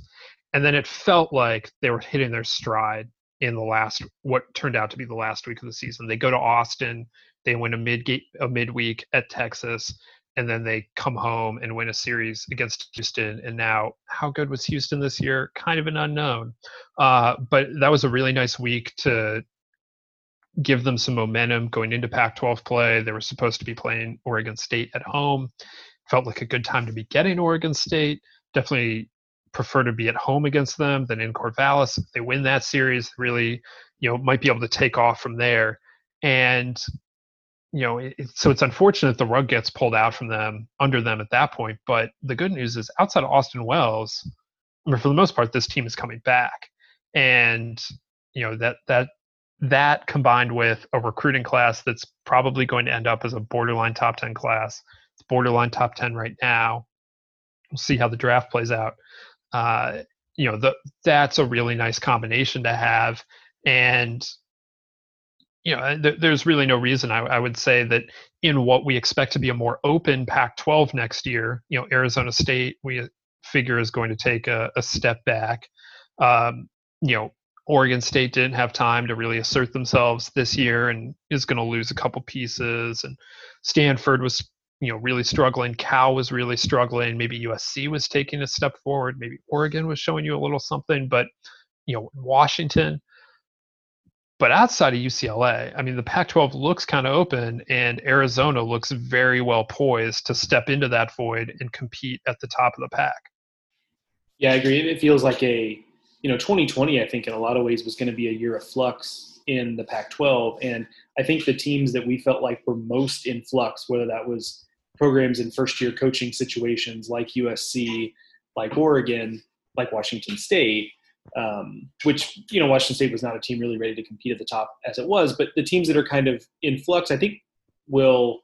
and then it felt like they were hitting their stride in the last what turned out to be the last week of the season. They go to Austin, they win a mid a midweek at Texas, and then they come home and win a series against Houston. And now, how good was Houston this year? Kind of an unknown. Uh, but that was a really nice week to give them some momentum going into Pac-12 play. They were supposed to be playing Oregon State at home. Felt like a good time to be getting Oregon State. Definitely prefer to be at home against them than in Corvallis. If they win that series, really, you know, might be able to take off from there. And you know, it, so it's unfortunate the rug gets pulled out from them under them at that point. But the good news is, outside of Austin Wells, I mean, for the most part, this team is coming back, and you know that that that combined with a recruiting class that's probably going to end up as a borderline top 10 class it's borderline top 10 right now we'll see how the draft plays out uh, you know, the, that's a really nice combination to have. And, you know, th- there's really no reason I, I, would say that in what we expect to be a more open Pac 12 next year, you know, Arizona State, we figure is going to take a, a step back. Um, you know, Oregon State didn't have time to really assert themselves this year and is going to lose a couple pieces. And Stanford was you know really struggling. Cal was really struggling. Maybe USC was taking a step forward. Maybe Oregon was showing you a little something, but you know Washington. But outside of UCLA, I mean, the Pac-12 looks kind of open, and Arizona looks very well poised to step into that void and compete at the top of the pack. Yeah, I agree. It feels like a you know 2020. I think in a lot of ways was going to be a year of flux in the Pac-12, and I think the teams that we felt like were most in flux, whether that was programs in first year coaching situations like USC, like Oregon, like Washington State, um, which, you know, Washington State was not a team really ready to compete at the top as it was, but the teams that are kind of in flux, I think will,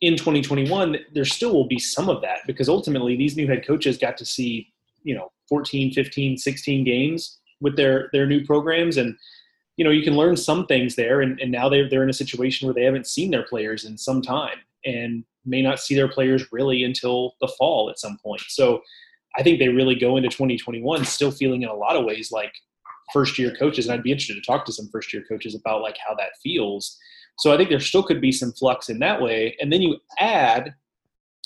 in 2021, there still will be some of that because ultimately these new head coaches got to see, you know, 14, 15, 16 games with their their new programs. And you know you can learn some things there. And, and now they're, they're in a situation where they haven't seen their players in some time and may not see their players really until the fall at some point. So i think they really go into 2021 still feeling in a lot of ways like first year coaches and i'd be interested to talk to some first year coaches about like how that feels. So i think there still could be some flux in that way. And then you add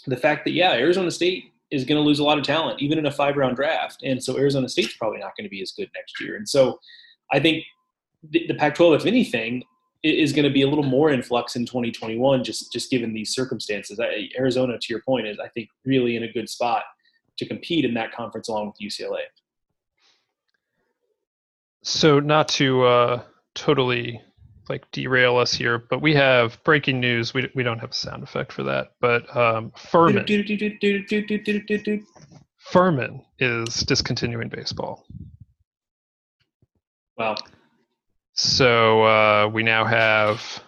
the fact that yeah arizona state is going to lose a lot of talent even in a five round draft. And so arizona state's probably not going to be as good next year. And so i think the, the Pac-12, if anything, is going to be a little more in flux in 2021, just just given these circumstances. I, Arizona, to your point, is I think really in a good spot to compete in that conference along with UCLA. So, not to uh, totally like derail us here, but we have breaking news. We we don't have a sound effect for that, but um, Furman. Furman is discontinuing baseball. Wow. So uh, we now have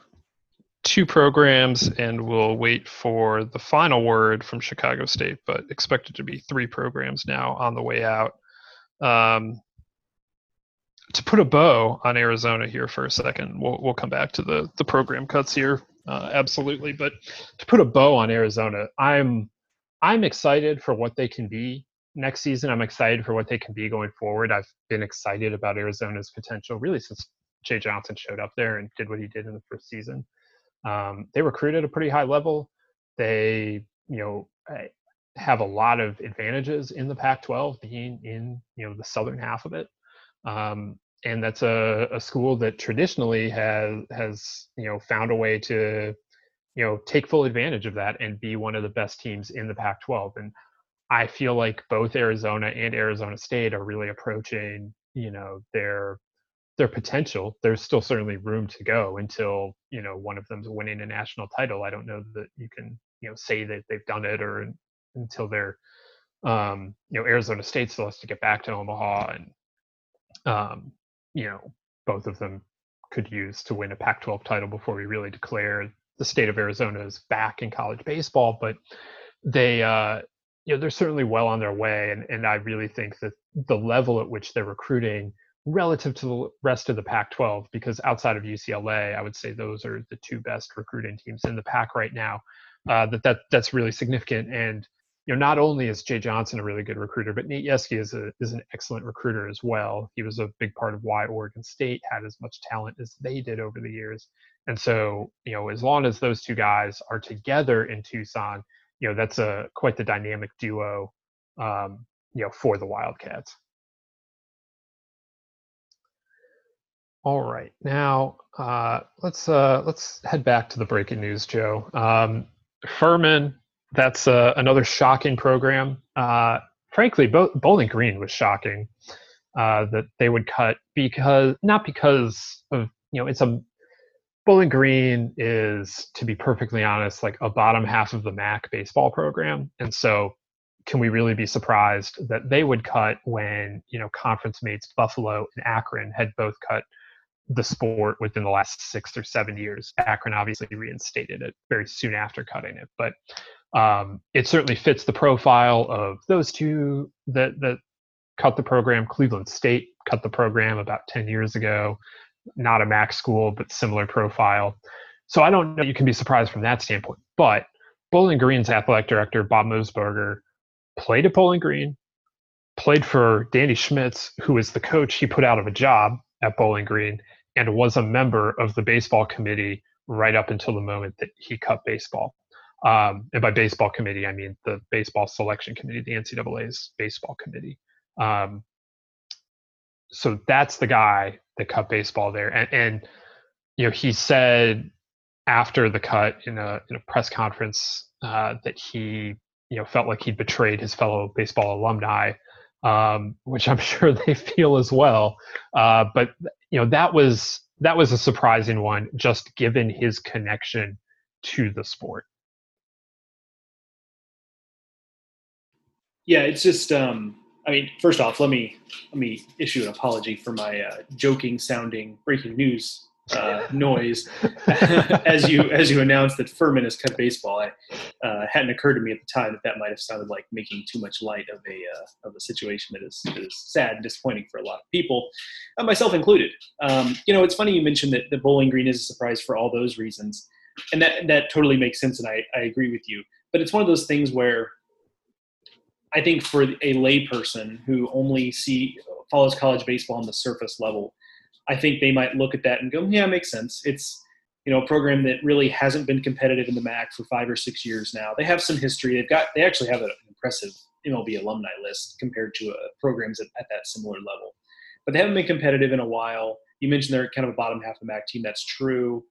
two programs, and we'll wait for the final word from Chicago State, but expected to be three programs now on the way out. Um, to put a bow on Arizona here for a second, we'll, we'll come back to the, the program cuts here, uh, absolutely. But to put a bow on Arizona, I'm I'm excited for what they can be next season. I'm excited for what they can be going forward. I've been excited about Arizona's potential really since Jay Johnson showed up there and did what he did in the first season. Um, they recruit at a pretty high level. They, you know, eh, have a lot of advantages in the Pac-12, being in you know the southern half of it, um, and that's a, a school that traditionally has has you know found a way to you know take full advantage of that and be one of the best teams in the Pac-12. And I feel like both Arizona and Arizona State are really approaching you know their their potential. There's still certainly room to go until you know one of them's winning a national title. I don't know that you can you know say that they've done it or until they're um, you know Arizona State still has to get back to Omaha and um, you know both of them could use to win a Pac-12 title before we really declare the state of Arizona is back in college baseball. But they uh, you know they're certainly well on their way, and and I really think that the level at which they're recruiting relative to the rest of the Pac 12, because outside of UCLA, I would say those are the two best recruiting teams in the Pac right now. Uh, that, that that's really significant. And you know, not only is Jay Johnson a really good recruiter, but Nate Yeskie is a is an excellent recruiter as well. He was a big part of why Oregon State had as much talent as they did over the years. And so, you know, as long as those two guys are together in Tucson, you know, that's a quite the dynamic duo, um, you know, for the Wildcats. All right, now uh, let's uh, let's head back to the breaking news, Joe. Um, Furman, that's uh, another shocking program. Uh, frankly, Bo- Bowling Green was shocking uh, that they would cut because not because of you know it's a Bowling Green is to be perfectly honest like a bottom half of the MAC baseball program, and so can we really be surprised that they would cut when you know conference mates Buffalo and Akron had both cut the sport within the last six or seven years. Akron obviously reinstated it very soon after cutting it, but um, it certainly fits the profile of those two that that cut the program. Cleveland State cut the program about 10 years ago. Not a MAC school, but similar profile. So I don't know you can be surprised from that standpoint. But Bowling Green's athletic director, Bob Moosbrugger, played at Bowling Green, played for Danny Schmitz, who is the coach he put out of a job at Bowling Green, and was a member of the baseball committee right up until the moment that he cut baseball. Um, and by baseball committee, I mean the baseball selection committee, the NCAA's baseball committee. Um, so that's the guy that cut baseball there. And, and, you know, he said after the cut in a, in a press conference uh, that he, you know, felt like he'd betrayed his fellow baseball alumni um, which I'm sure they feel as well. Uh, but you know that was that was a surprising one, just given his connection to the sport. Yeah, it's just. Um, I mean, first off, let me let me issue an apology for my uh, joking sounding breaking news uh, noise as you as you announced that Furman has cut baseball. I uh, hadn't occurred to me at the time that that might have sounded like making too much light of a uh, of a situation that is that is sad and disappointing for a lot of people, uh, myself included. Um, you know, it's funny you mentioned that the Bowling Green is a surprise for all those reasons, and that that totally makes sense, and I, I agree with you. But it's one of those things where I think for a layperson who only see follows college baseball on the surface level, I think they might look at that and go, "Yeah, makes sense." It's you know a program that really hasn't been competitive in the MAC for five or six years now. They have some history. They've got they actually have an impressive MLB alumni list compared to uh, programs at, at that similar level, but they haven't been competitive in a while. You mentioned they're kind of a bottom half of the MAC team. That's true.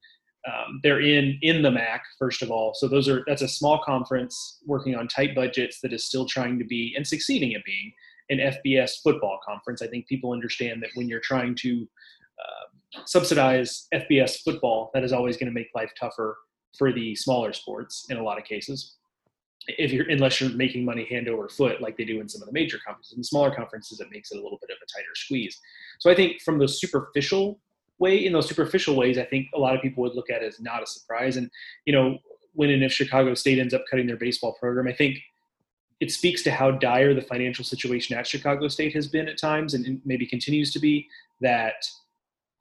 Um, they're in in the MAC first of all, so those are that's a small conference working on tight budgets that is still trying to be and succeeding at being an FBS football conference. I think people understand that when you're trying to uh, subsidize FBS football, that is always going to make life tougher for the smaller sports in a lot of cases. If you're unless you're making money hand over foot like they do in some of the major conferences, in smaller conferences, it makes it a little bit of a tighter squeeze. So I think from the superficial way, in those superficial ways, I think a lot of people would look at it as not a surprise. And you know, when and if Chicago State ends up cutting their baseball program, I think it speaks to how dire the financial situation at Chicago State has been at times and maybe continues to be that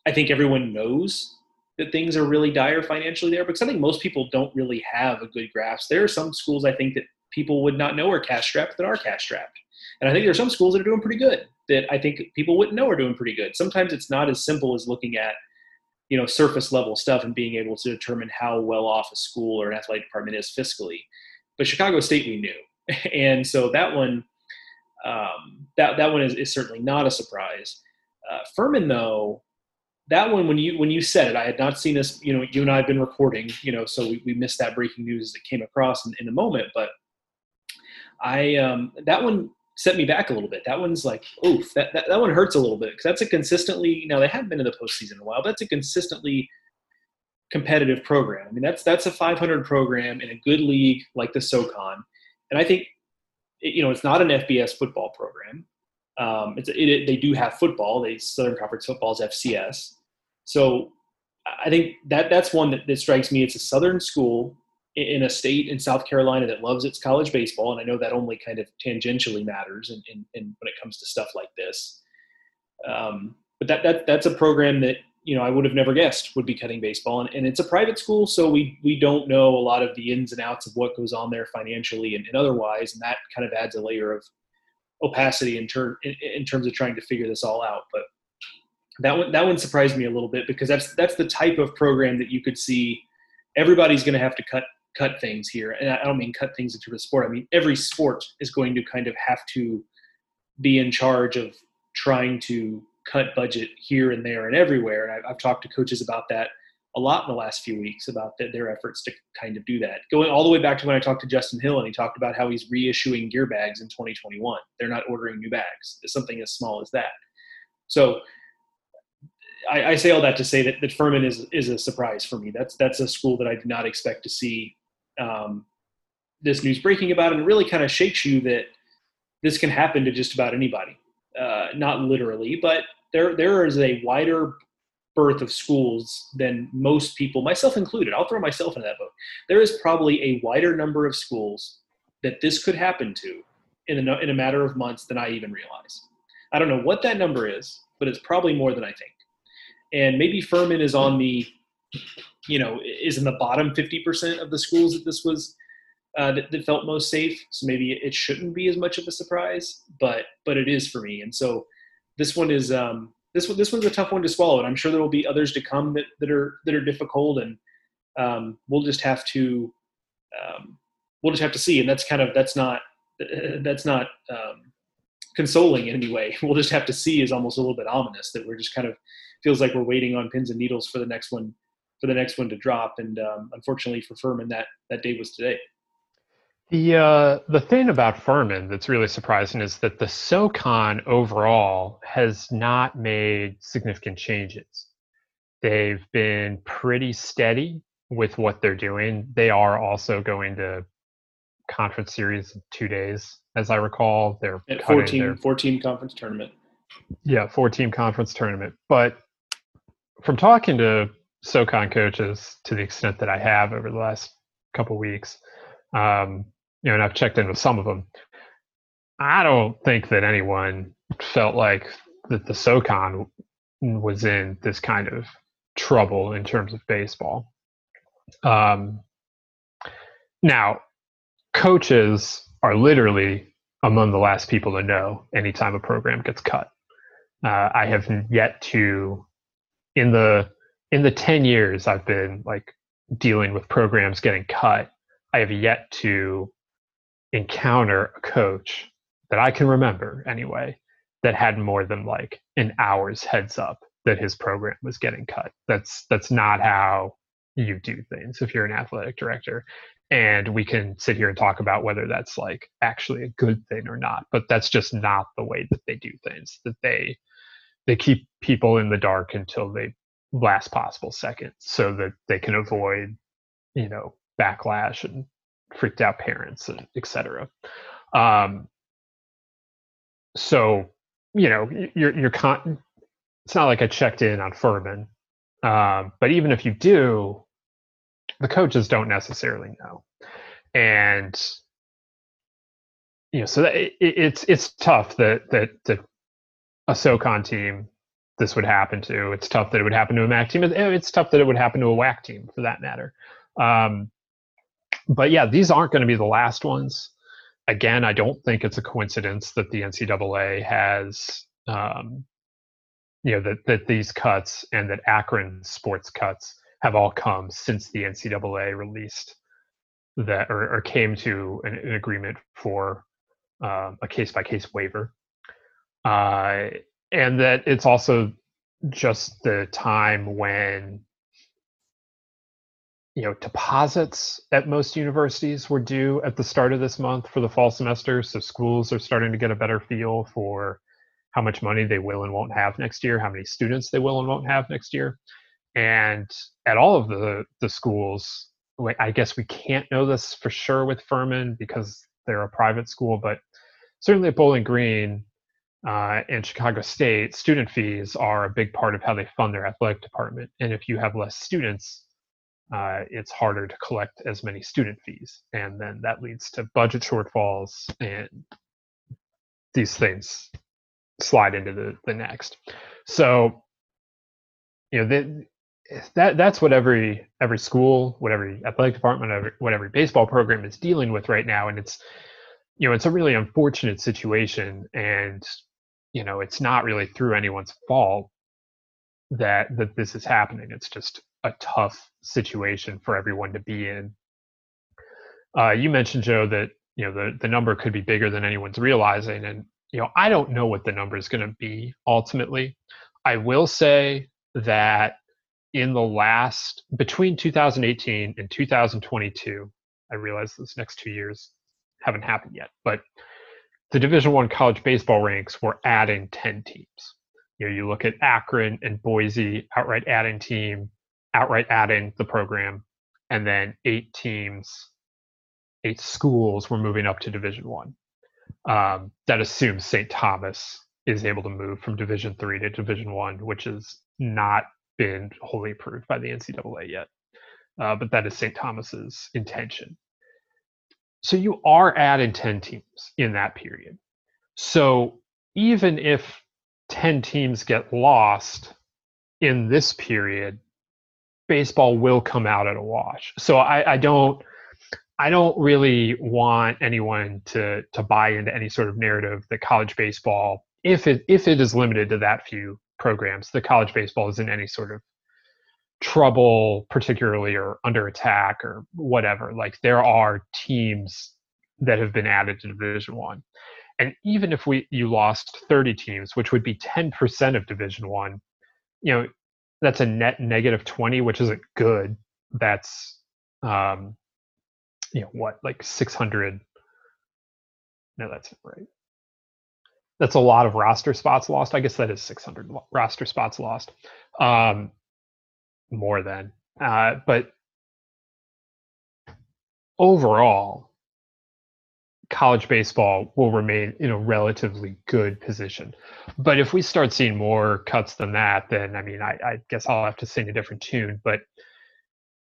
I think everyone knows that things are really dire financially there because I think most people don't really have a good grasp. There are some schools I think that people would not know are cash strapped that are cash strapped. And I think there are some schools that are doing pretty good that I think people wouldn't know are doing pretty good. Sometimes it's not as simple as looking at, you know, surface level stuff and being able to determine how well off a school or an athletic department is fiscally. But Chicago State we knew. and so that one, um, that that one is, is certainly not a surprise. Uh, Furman, though, that one when you when you said it, I had not seen this. You know, you and I have been recording. You know, so we, we missed that breaking news that came across in, in the moment. But I um, that one set me back a little bit. That one's like, oof, that, that, that one hurts a little bit because that's a consistently now they have been in the postseason in a while. But that's a consistently competitive program. I mean, that's that's a 500 program in a good league like the SoCon and I think you know it's not an FBS football program. Um, it's, it, they do have football. They Southern Conference football is FCS. So I think that that's one that, that strikes me. It's a Southern school in a state in South Carolina that loves its college baseball, and I know that only kind of tangentially matters in, in, in when it comes to stuff like this. Um, but that, that that's a program that you know I would have never guessed would be cutting baseball, and, and it's a private school, so we we don't know a lot of the ins and outs of what goes on there financially and, and otherwise, and that kind of adds a layer of opacity in, ter- in, in terms of trying to figure this all out. But that one that one surprised me a little bit because that's that's the type of program that you could see everybody's going to have to cut cut things here, and I don't mean cut things into the sport. I mean every sport is going to kind of have to be in charge of trying to cut budget here and there and everywhere. And I've, talked to coaches about that a lot in the last few weeks about the, their efforts to kind of do that. Going all the way back to when I talked to Justin Hill and he talked about how he's reissuing gear bags in 2021. They're not ordering new bags. It's something as small as that. So I, I, say all that to say that, that Furman is is a surprise for me. That's that's a school that I did not expect to see um, this news breaking about, and it really kind of shakes you that this can happen to just about anybody. Uh, not literally, but there there is a wider berth of schools than most people, myself included. I'll throw myself into that boat. There is probably a wider number of schools that this could happen to in a, in a matter of months than I even realize. I don't know what that number is, but it's probably more than I think. And maybe Furman is on the, you know, is in the bottom 50% of the schools that this was uh, that, that, felt most safe. So maybe it shouldn't be as much of a surprise, but but it is for me. And so this one is um, this one this one's a tough one to swallow, and I'm sure there will be others to come that, that are that are difficult, and um, we'll just have to um, we'll just have to see. And that's kind of that's not that's not um, consoling in any way. We'll just have to see is almost a little bit ominous that we're just kind of feels like we're waiting on pins and needles for the next one for the next one to drop. And um, unfortunately for Furman, that that day was today. The uh, the thing about Furman that's really surprising is that the SoCon overall has not made significant changes. They've been pretty steady with what they're doing. They are also going to conference series in two days, as I recall. They're At 14, their, 14 conference tournament. Yeah, four team conference tournament. But from talking to SoCon coaches to the extent that I have over the last couple weeks. Um, you know, and I've checked in with some of them. I don't think that anyone felt like that the SoCon was in this kind of trouble in terms of baseball. Um, now, coaches are literally among the last people to know anytime a program gets cut. Uh, I have yet to, in the in the ten years I've been like dealing with programs getting cut, I have yet to encounter a coach that I can remember anyway that had more than like an hour's heads up that his program was getting cut. That's that's not how you do things if you're an athletic director. And we can sit here and talk about whether that's like actually a good thing or not, but that's just not the way that they do things. That they they keep people in the dark until the last possible second so that they can avoid, you know, backlash and freaked out parents and etc. Um, so you know you're you're con- it's not like I checked in on Furman, um, but even if you do, the coaches don't necessarily know, and you know so that it, it's it's tough that that that a SoCon team this would happen to. It's tough that it would happen to a MAC team. It's tough that it would happen to a WAC team for that matter. Um, but yeah, these aren't going to be the last ones. Again, I don't think it's a coincidence that the NCAA has, um, you know, that, that these cuts and that Akron sports cuts have all come since the NCAA released that or, or came to an, an agreement for uh, a case by case waiver. Uh, and that it's also just the time when you know deposits at most universities were due at the start of this month for the fall semester. So schools are starting to get a better feel for how much money they will and won't have next year how many students they will and won't have next year. And at all of the the schools i guess we can't know this for sure with furman because they're a private school but certainly at bowling green uh, and chicago state student fees are a big part of how they fund their athletic department and if you have less students uh, it's harder to collect as many student fees. And then that leads to budget shortfalls and these things slide into the, the next. So, you know, that, that that's what every every school, what every athletic department, every, what every baseball program is dealing with right now, and it's you know it's a really unfortunate situation, and you know it's not really through anyone's fault that that this is happening. It's just a tough situation for everyone to be in. Uh, you mentioned Joe that you know the the number could be bigger than anyone's realizing, and you know I don't know what the number is going to be ultimately. I will say that in the last between 2018 and 2022, I realize those next two years haven't happened yet, but the Division One college baseball ranks were adding 10 teams. You know, you look at Akron and Boise outright adding team outright adding the program, and then eight teams, eight schools were moving up to Division One. Um, that assumes St. Thomas is able to move from Division Three to Division One, which has not been wholly approved by the NCAA yet. Uh, but that is St. Thomas's intention. So you are adding 10 teams in that period. So even if 10 teams get lost in this period, baseball will come out at a wash. So I, I don't I don't really want anyone to to buy into any sort of narrative that college baseball, if it if it is limited to that few programs, the college baseball is in any sort of trouble, particularly or under attack or whatever. Like there are teams that have been added to Division One, and even if we you lost 30 teams, which would be 10% of Division One, you know that's a net negative 20 which isn't good. That's um you know what like 600 no that's right. That's a lot of roster spots lost. I guess that is 600 roster spots lost. Um more than uh but overall college baseball will remain in a relatively good position. But if we start seeing more cuts than that, then I mean, I, I guess I'll have to sing a different tune. But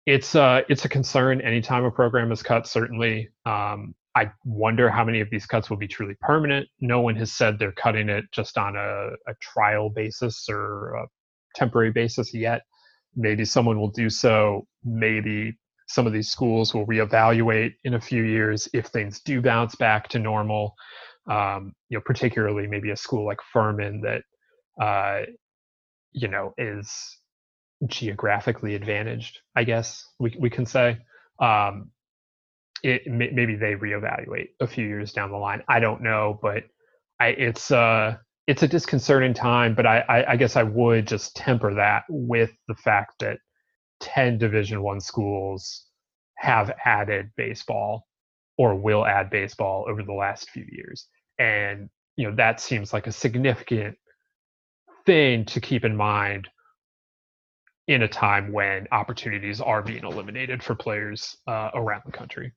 it's uh, it's a concern anytime a program is cut. Certainly, um, I wonder how many of these cuts will be truly permanent. No one has said they're cutting it just on a, a trial basis or a temporary basis yet. Maybe someone will do so. Maybe some of these schools will reevaluate in a few years if things do bounce back to normal. Um, you know, particularly maybe a school like Furman that, uh, you know, is geographically advantaged. I guess we we can say. Um, it maybe they reevaluate a few years down the line. I don't know, but I, it's uh it's a disconcerting time. But I, I, I guess I would just temper that with the fact that 10 division one schools have added baseball or will add baseball over the last few years and you know that seems like a significant thing to keep in mind in a time when opportunities are being eliminated for players uh, around the country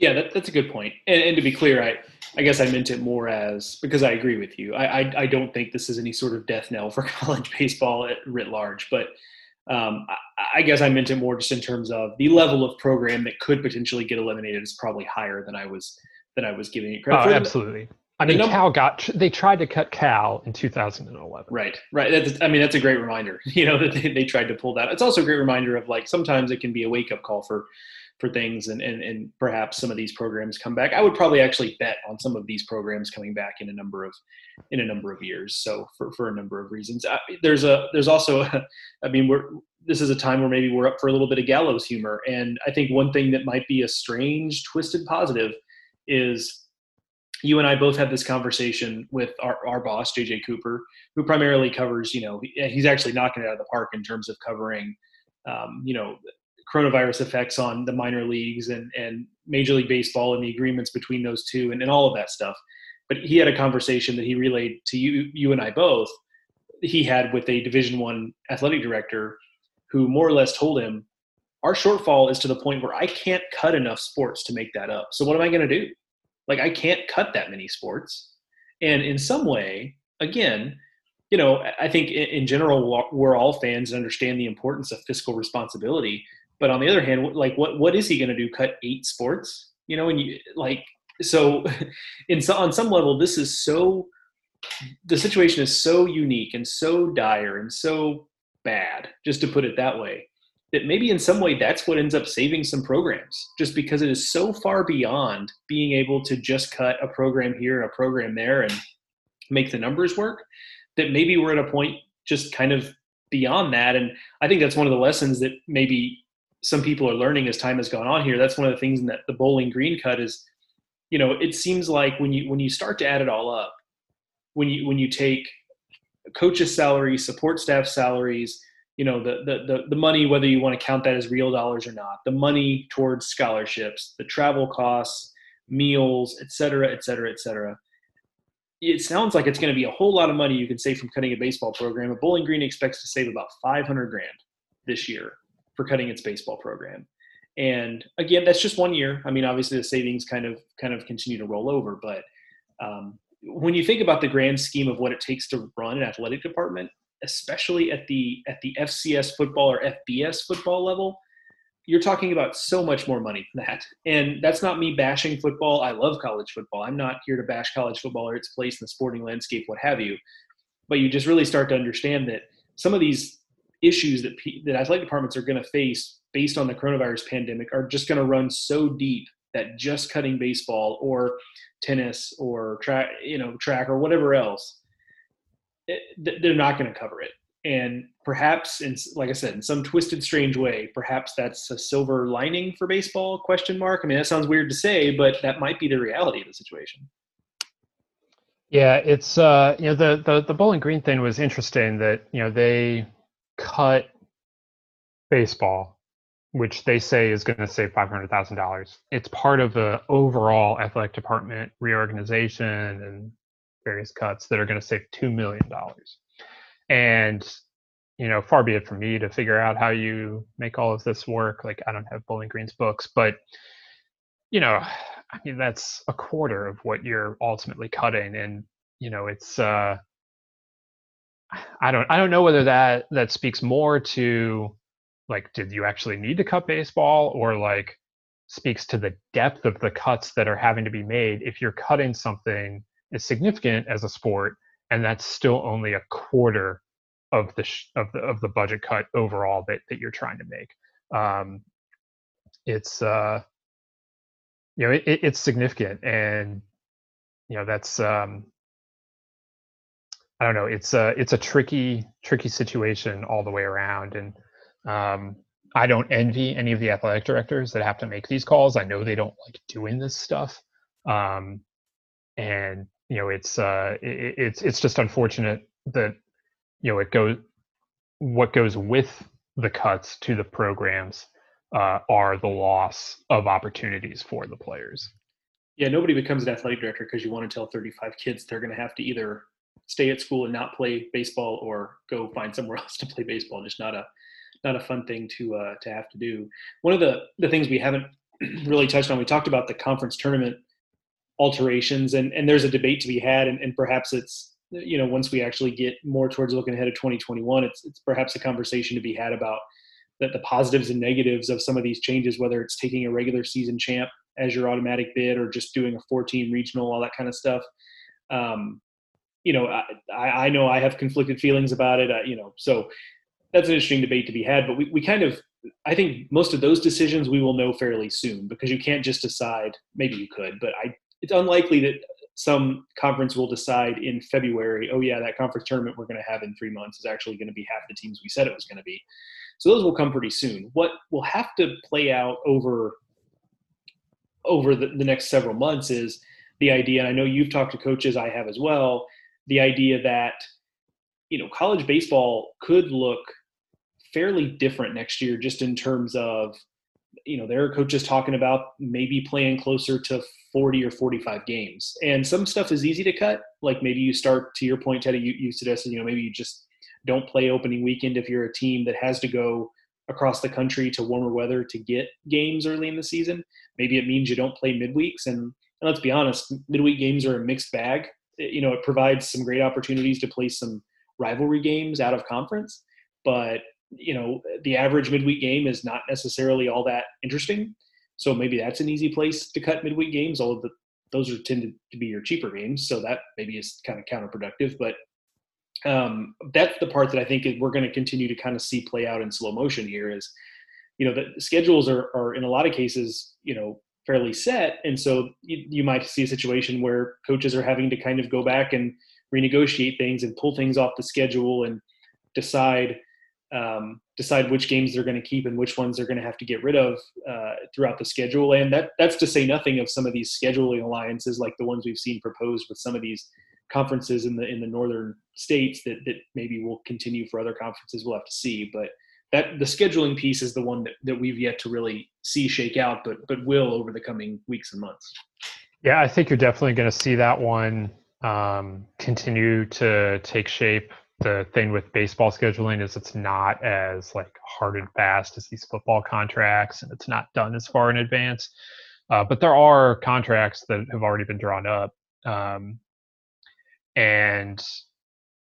yeah that, that's a good point and, and, to be clear i i guess i meant it more as because i agree with you I, I, I don't think this is any sort of death knell for college baseball at writ large but um, I, I, guess I meant it more just in terms of the level of program that could potentially get eliminated is probably higher than I was than I was giving it credit oh, for. Absolutely. I mean, number, Cal got they tried to cut Cal in 2011. Right, right. That's, I mean, that's a great reminder. You know that they, they tried to pull that. It's also a great reminder of like sometimes it can be a wake up call for for things, and, and and perhaps some of these programs come back. I would probably actually bet on some of these programs coming back in a number of in a number of years. So for for a number of reasons, I, there's a there's also, I mean, we're this is a time where maybe we're up for a little bit of gallows humor, and I think one thing that might be a strange twisted positive is you and I both had this conversation with our, our boss, JJ Cooper, who primarily covers, you know, he's actually knocking it out of the park in terms of covering, um, you know, coronavirus effects on the minor leagues and, and Major League Baseball and the agreements between those two and, and all of that stuff. But he had a conversation that he relayed to you, you and I both. He had with a Division One athletic director, who more or less told him, "Our shortfall is to the point where I can't cut enough sports to make that up. So what am I going to do? Like I can't cut that many sports. And in some way, again, you know, I think in, general we're all fans and understand the importance of fiscal responsibility. But on the other hand, like what what is he going to do? Cut eight sports? You know, and you like so in so, on some level, this is so the situation is so unique and so dire and so bad, just to put it that way, that maybe in some way that's what ends up saving some programs just because it is so far beyond being able to just cut a program here and a program there and make the numbers work that maybe we're at a point just kind of beyond that and i think that's one of the lessons that maybe some people are learning as time has gone on here that's one of the things that the bowling green cut is you know it seems like when you when you start to add it all up when you when you take coaches salaries support staff salaries you know the, the the the money whether you want to count that as real dollars or not the money towards scholarships the travel costs meals et cetera et cetera et cetera it sounds like it's going to be a whole lot of money you can save from cutting a baseball program. A Bowling Green expects to save about 500 grand this year for cutting its baseball program. And again, that's just one year. I mean, obviously the savings kind of kind of continue to roll over, but um, when you think about the grand scheme of what it takes to run an athletic department, especially at the at the FCS football or FBS football level, you're talking about so much more money than that. And that's not me bashing football. I love college football. I'm not here to bash college football or its place in the sporting landscape, what have you. But you just really start to understand that some of these issues that that athletic departments are going to face based on the coronavirus pandemic are just going to run so deep that just cutting baseball or tennis or track, you know, track or whatever else they're not going to cover it. And perhaps, in like I said, in some twisted, strange way, perhaps that's a silver lining for baseball? Question mark. I mean, that sounds weird to say, but that might be the reality of the situation. Yeah, it's uh, you know the the the Bowling Green thing was interesting that you know they cut baseball, which they say is going to save five hundred thousand dollars. It's part of the overall athletic department reorganization and various cuts that are going to save $2 million. And, you know, far be it from me to figure out how you make all of this work. Like, I don't have Bowling Green's books, but, you know, I mean, that's a quarter of what you're ultimately cutting, and you know, it's. Uh, I don't. I don't know whether that that speaks more to, like, did you actually need to cut baseball, or like, speaks to the depth of the cuts that are having to be made if you're cutting something as significant as a sport, and that's still only a quarter of the sh- of the of the budget cut overall that that you're trying to make. Um, it's uh, you know, it, it's significant, and you know that's um, I don't know. It's a it's a tricky tricky situation all the way around, and um, I don't envy any of the athletic directors that have to make these calls. I know they don't like doing this stuff, um, and you know it's uh, it, it's it's just unfortunate that you know it goes what goes with the cuts to the programs uh, are the loss of opportunities for the players. Yeah, nobody becomes an athletic director because you want to tell 35 kids they're going to have to either stay at school and not play baseball or go find somewhere else to play baseball. Just not a not a fun thing to uh, to have to do. One of the the things we haven't really touched on, we talked about the conference tournament alterations, and and there's a debate to be had, and, and perhaps it's you know once we actually get more towards looking ahead of 2021, it's it's perhaps a conversation to be had about that the positives and negatives of some of these changes, whether it's taking a regular season champ as your automatic bid or just doing a 14 regional, all that kind of stuff. Um, you know, I, I know I have conflicted feelings about it. Uh, you know, so that's an interesting debate to be had. But we, we kind of, I think most of those decisions we will know fairly soon because you can't just decide. Maybe you could, but I, it's unlikely that some conference will decide in February. Oh yeah, that conference tournament we're going to have in three months is actually going to be half the teams we said it was going to be. So those will come pretty soon. What will have to play out over over the, the next several months is the idea, and I know you've talked to coaches, I have as well, the idea that you know college baseball could look fairly different next year just in terms of you know there are coaches talking about maybe playing closer to 40 or 45 games and some stuff is easy to cut like maybe you start to your point teddy you, you suggested you know maybe you just don't play opening weekend if you're a team that has to go across the country to warmer weather to get games early in the season. Maybe it means you don't play midweeks. And, and let's be honest, midweek games are a mixed bag. You know, it provides some great opportunities to play some rivalry games out of conference, but you know, the average midweek game is not necessarily all that interesting. So maybe that's an easy place to cut midweek games. All of the those are tended to be your cheaper games, so that maybe is kind of counterproductive. But um, that's the part that I think we're going to continue to kind of see play out in slow motion here is, you know, the schedules are, are in a lot of cases, you know, fairly set. And so you, you might see a situation where coaches are having to kind of go back and renegotiate things and pull things off the schedule and decide um, decide which games they're going to keep and which ones they're going to have to get rid of uh, throughout the schedule. And that that's to say nothing of some of these scheduling alliances like the ones we've seen proposed with some of these conferences in the in the northern states that that maybe will continue for other conferences. We'll have to see, but that the scheduling piece is the one that, that we've yet to really see shake out, but but will over the coming weeks and months. Yeah, I think you're definitely going to see that one um, continue to take shape. The thing with baseball scheduling is it's not as like hard and fast as these football contracts, and it's not done as far in advance. Uh, but there are contracts that have already been drawn up um, and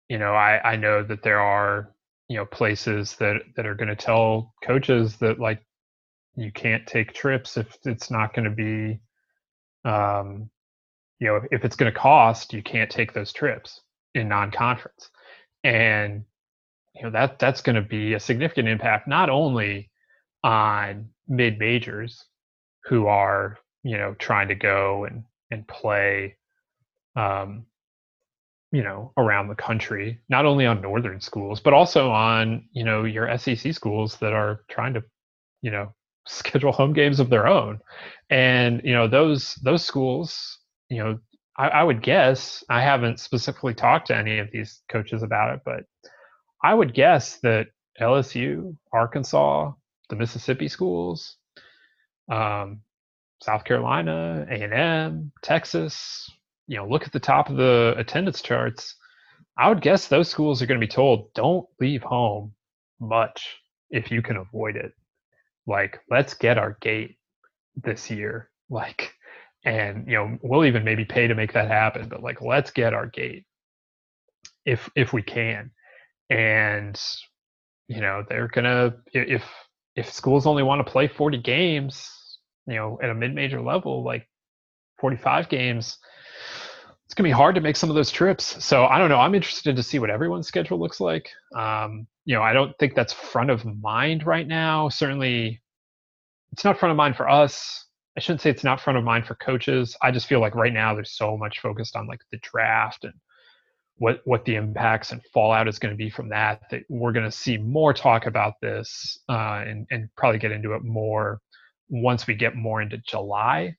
you know i i know that there are you know places that that are going to tell coaches that like you can't take trips if it's not going to be um you know if it's going to cost you can't take those trips in non-conference. And you know that that's going to be a significant impact not only on mid majors who are you know trying to go and and play um you know around the country not only on northern schools but also on you know your sec schools that are trying to you know schedule home games of their own. And you know those those schools you know I, I would guess i haven't specifically talked to any of these coaches about it but i would guess that lsu arkansas the mississippi schools um, south carolina a&m texas you know, look at the top of the attendance charts, I would guess those schools are going to be told don't leave home much if you can avoid it. Like, let's get our gate this year. Like, and you know we'll even maybe pay to make that happen but like let's get our gate if if we can and you know they're gonna if if schools only want to play 40 games you know at a mid-major level like 45 games it's gonna be hard to make some of those trips. So i don't know i'm interested to see what everyone's schedule looks like. Um, you know i don't think that's front of mind right now. Certainly it's not front of mind for us. I shouldn't say it's not front of mind for coaches. I just feel like right now there's so much focused on like the draft and what what the impacts and fallout is going to be from that that we're going to see more talk about this uh, and and probably get into it more once we get more into July.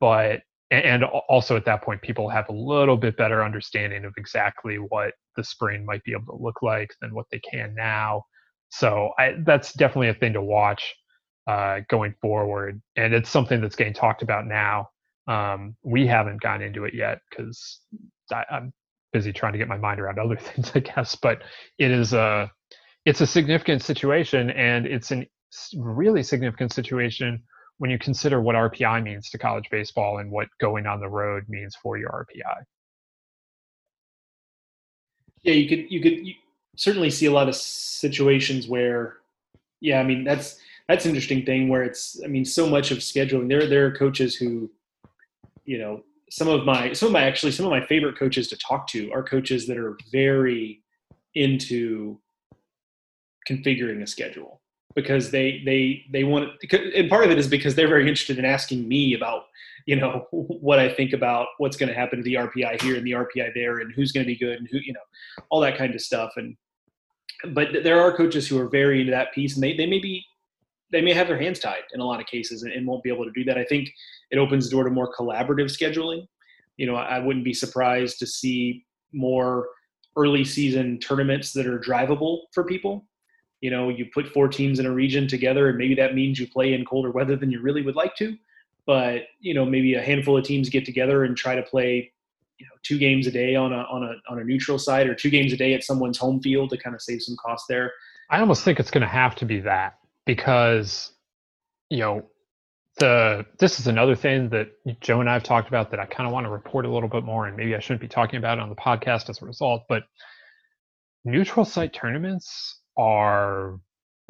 But and also at that point people have a little bit better understanding of exactly what the spring might be able to look like than what they can now so I, that's definitely a thing to watch uh, going forward and it's something that's getting talked about now um, we haven't gotten into it yet because i'm busy trying to get my mind around other things, I guess. But it is a it's a significant situation, and it's a really significant situation when you consider what RPI means to college baseball and what going on the road means for your RPI. Yeah, you could you could you certainly see a lot of situations where, yeah, I mean that's that's an interesting thing where it's I mean so much of scheduling. There there are coaches who, you know, some of my some of my actually some of my favorite coaches to talk to are coaches that are very into configuring a schedule because they they they want and part of it is because they're very interested in asking me about you know what I think about what's going to happen to the RPI here and the RPI there and who's going to be good and who you know all that kind of stuff and but there are coaches who are very into that piece and they they may be they may have their hands tied in a lot of cases and, and, won't be able to do that. I think it opens the door to more collaborative scheduling. You know, I, I wouldn't be surprised to see more early season tournaments that are drivable for people. You know, you put four teams in a region together, and maybe that means you play in colder weather than you really would like to. But you know, maybe a handful of teams get together and try to play, you know, two games a day on a on a on a neutral side, or two games a day at someone's home field to kind of save some cost there. I almost think it's going to have to be that because you know the this is another thing that Joe and I have talked about that I kind of want to report a little bit more, and maybe I shouldn't be talking about it on the podcast as a result. But neutral site tournaments are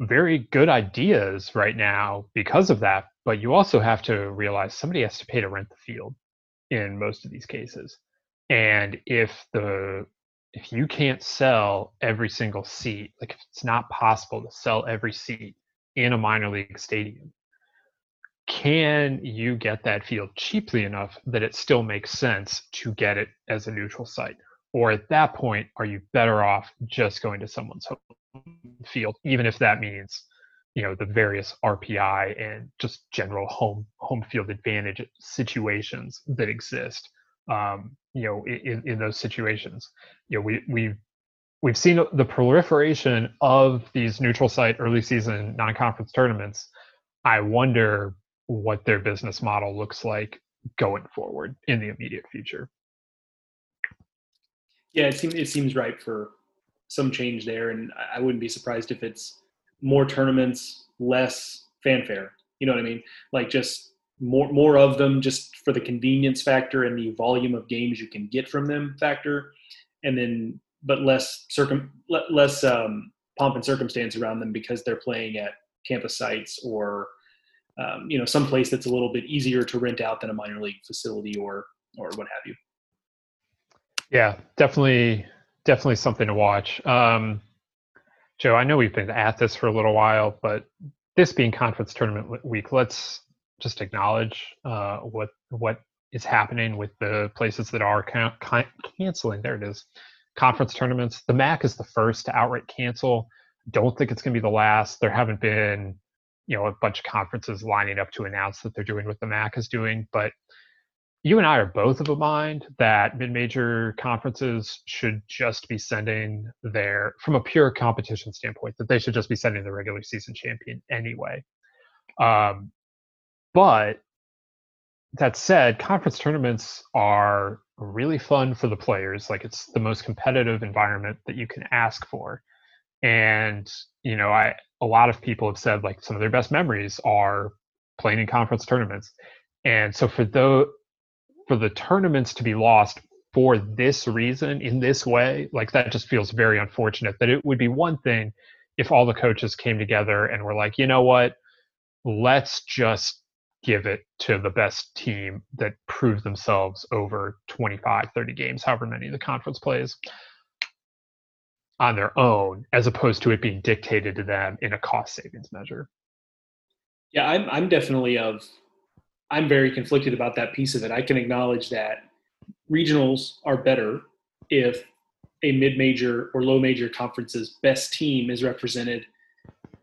very good ideas right now because of that. But you also have to realize somebody has to pay to rent the field in most of these cases, and if the if you can't sell every single seat, like if it's not possible to sell every seat in a minor league stadium. Can you get that field cheaply enough that it still makes sense to get it as a neutral site? Or at that point, are you better off just going to someone's home field, even if that means, you know, the various RPI and just general home home field advantage situations that exist? Um, you know, in, in those situations, you know, we we we've seen the proliferation of these neutral site early season non-conference tournaments. I wonder what their business model looks like going forward in the immediate future. Yeah, it seems it seems right for some change there, and I wouldn't be surprised if it's more tournaments, less fanfare. You know what I mean? Like just more more of them, just for the convenience factor and the volume of games you can get from them factor, and then but less circum less um, pomp and circumstance around them because they're playing at campus sites or um, you know some place that's a little bit easier to rent out than a minor league facility or or what have you. Yeah, definitely, definitely something to watch. Um, Joe, I know we've been at this for a little while, but this being conference tournament week, let's just acknowledge uh, what what is happening with the places that are can- can- canceling. There it is conference tournaments. The MAC is the first to outright cancel. Don't think it's going to be the last. There haven't been, you know, a bunch of conferences lining up to announce that they're doing what the MAC is doing. But you and I are both of a mind that mid-major conferences should just be sending their, from a pure competition standpoint, that they should just be sending the regular season champion anyway. Um, but that said, conference tournaments are really fun for the players. Like it's the most competitive environment that you can ask for. And, you know, I a lot of people have said like some of their best memories are playing in conference tournaments. And so for those for the tournaments to be lost for this reason in this way, like that just feels very unfortunate. That it would be one thing if all the coaches came together and were like, you know what, let's just give it to the best team that proves themselves over 25, 30 games, however many the conference plays on their own, as opposed to it being dictated to them in a cost savings measure. Yeah, I'm I'm definitely of I'm very conflicted about that piece of it. I can acknowledge that regionals are better if a mid-major or low-major conference's best team is represented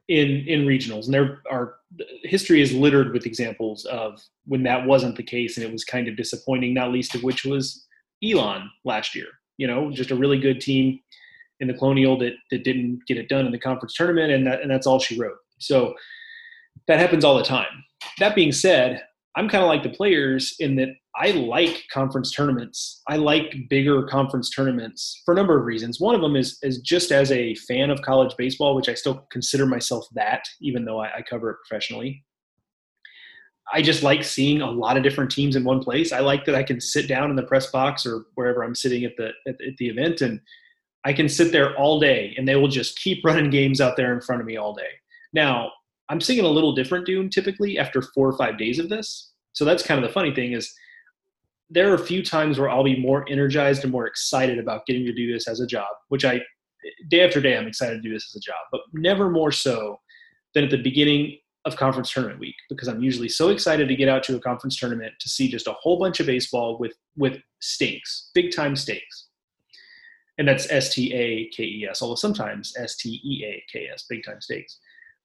in in regionals, and there are history is littered with examples of when that wasn't the case, and it was kind of disappointing. Not least of which was Elon last year. You know, just a really good team in the Colonial that that didn't get it done in the conference tournament, and that and that's all she wrote. So that happens all the time. That being said, I'm kind of like the players in that I like conference tournaments. I like bigger conference tournaments for a number of reasons. One of them is is just as a fan of college baseball, which I still consider myself that, even though I, I cover it professionally. I just like seeing a lot of different teams in one place. I like that I can sit down in the press box or wherever I'm sitting at the at, at the event, and I can sit there all day, and they will just keep running games out there in front of me all day. Now, I'm singing a little different Doom typically after four or five days of this. So that's kind of the funny thing is there are a few times where I'll be more energized and more excited about getting to do this as a job, which I day after day I'm excited to do this as a job, but never more so than at the beginning of conference tournament week because I'm usually so excited to get out to a conference tournament to see just a whole bunch of baseball with with stakes, big time stakes. And that's S T A K E S, although sometimes S T E A K S, big time stakes.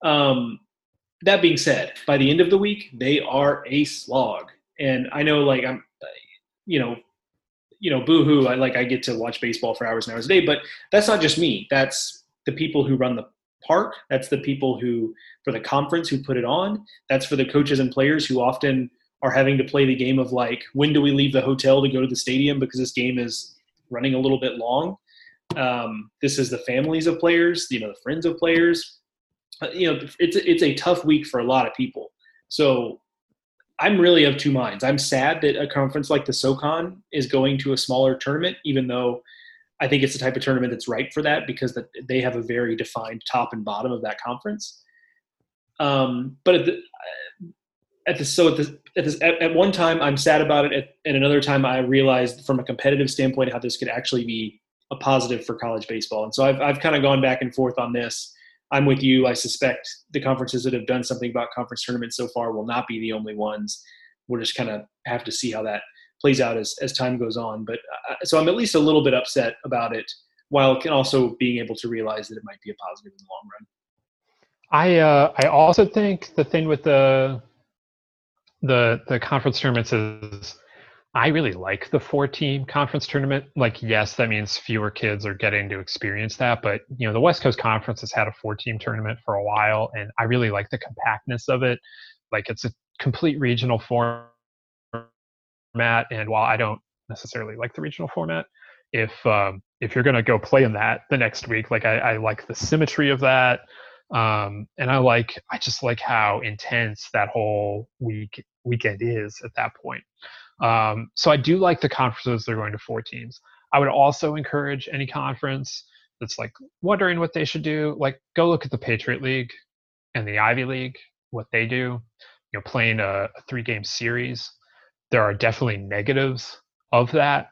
Um, that being said, by the end of the week, they are a slog. And I know, like, I'm, you know, you know, boohoo. I like I get to watch baseball for hours and hours a day, but that's not just me. That's the people who run the park. That's the people who, for the conference, who put it on. That's for the coaches and players who often are having to play the game of like, when do we leave the hotel to go to the stadium because this game is running a little bit long. Um, this is the families of players, you know, the friends of players, you know, it's it's a tough week for a lot of people. So I'm really of two minds. I'm sad that a conference like the SoCon is going to a smaller tournament, even though I think it's the type of tournament that's right for that because that they have a very defined top and bottom of that conference. Um, but at the at the so at the at, this, at, at one time I'm sad about it, at, at another time I realized from a competitive standpoint how this could actually be a positive for college baseball. And so I've I've kind of gone back and forth on this I'm with you. I suspect the conferences that have done something about conference tournaments so far will not be the only ones. We'll just kind of have to see how that plays out as, as time goes on. But uh, so I'm at least a little bit upset about it, while can also being able to realize that it might be a positive in the long run. I uh, I also think the thing with the the the conference tournaments is I really like the four team conference tournament. Like, yes, that means fewer kids are getting to experience that, but you know, the West Coast Conference has had a four team tournament for a while, and I really like the compactness of it. Like, it's a complete regional format, and while I don't necessarily like the regional format, if um, if you're going to go play in that the next week, like I, I like the symmetry of that, um, and I like I just like how intense that whole week weekend is at that point. Um, so I do like the conferences they're going to four teams. I would also encourage any conference that's like wondering what they should do, like go look at the Patriot League and the Ivy League, what they do. You know, playing a, a three game series, there are definitely negatives of that.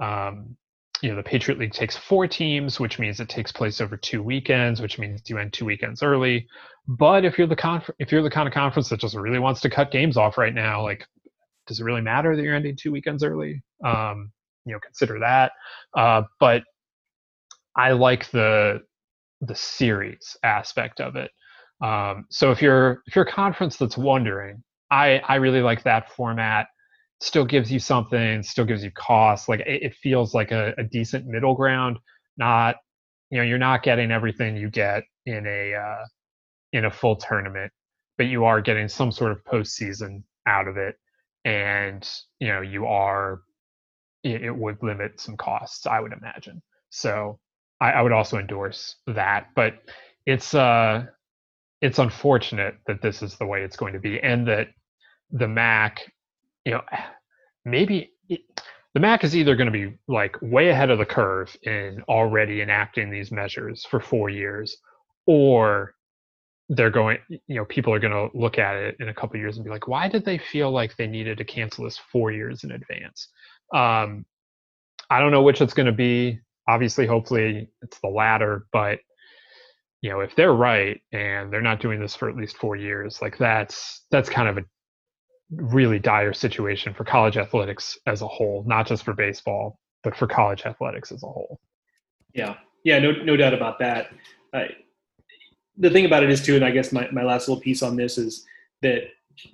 Um, you know, the Patriot League takes four teams, which means it takes place over two weekends, which means you end two weekends early. But if you're the conf- if you're the kind of conference that just really wants to cut games off right now, like does it really matter that you're ending two weekends early? Um, you know, consider that. Uh, but I like the the series aspect of it. Um, so if you're if you're a conference that's wondering, I I really like that format. Still gives you something, still gives you cost. Like it, it feels like a, a, decent middle ground. Not you know you're not getting everything you get in a uh, in a full tournament, but you are getting some sort of postseason out of it and you know you are it, would limit some costs i would imagine. So I, I, would also endorse that but it's uh it's unfortunate that this is the way it's going to be and that the mac you know maybe the MAC is either going to be like way ahead of the curve in already enacting these measures for four years, or they're going, you know, people are going to look at it in a couple years and be like, why did they feel like they needed to cancel this four years in advance? Um, I don't know which it's going to be. Obviously, hopefully, it's the latter. But you know, if they're right and they're not doing this for at least four years, like that's that's kind of a really dire situation for college athletics as a whole, not just for baseball, but for college athletics as a whole. Yeah, yeah, no, no doubt about that. Uh, the thing about it is too, and I guess my, my last little piece on this is that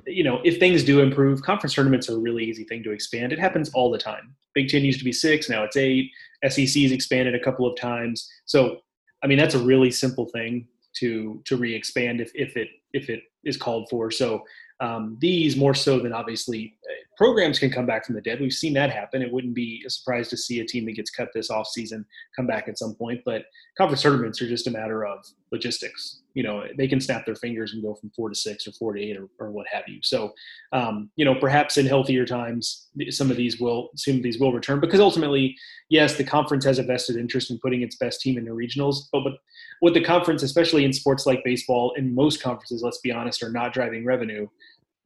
you know if things do improve, conference tournaments are a really easy thing to expand. It happens all the time. Big Ten used to be six, now it's eight. SEC's expanded a couple of times. So I mean that's a really simple thing to to re-expand if if it if it is called for. So um, these more so than obviously programs can come back from the dead. We've seen that happen. It wouldn't be a surprise to see a team that gets cut this off season come back at some point. But conference tournaments are just a matter of logistics. You know, they can snap their fingers and go from four to six or four to eight or, or what have you. So, um, you know, perhaps in healthier times, some of these will some of these will return because ultimately, yes, the conference has a vested interest in putting its best team in the regionals. But, but what the conference, especially in sports like baseball, and most conferences, let's be honest, are not driving revenue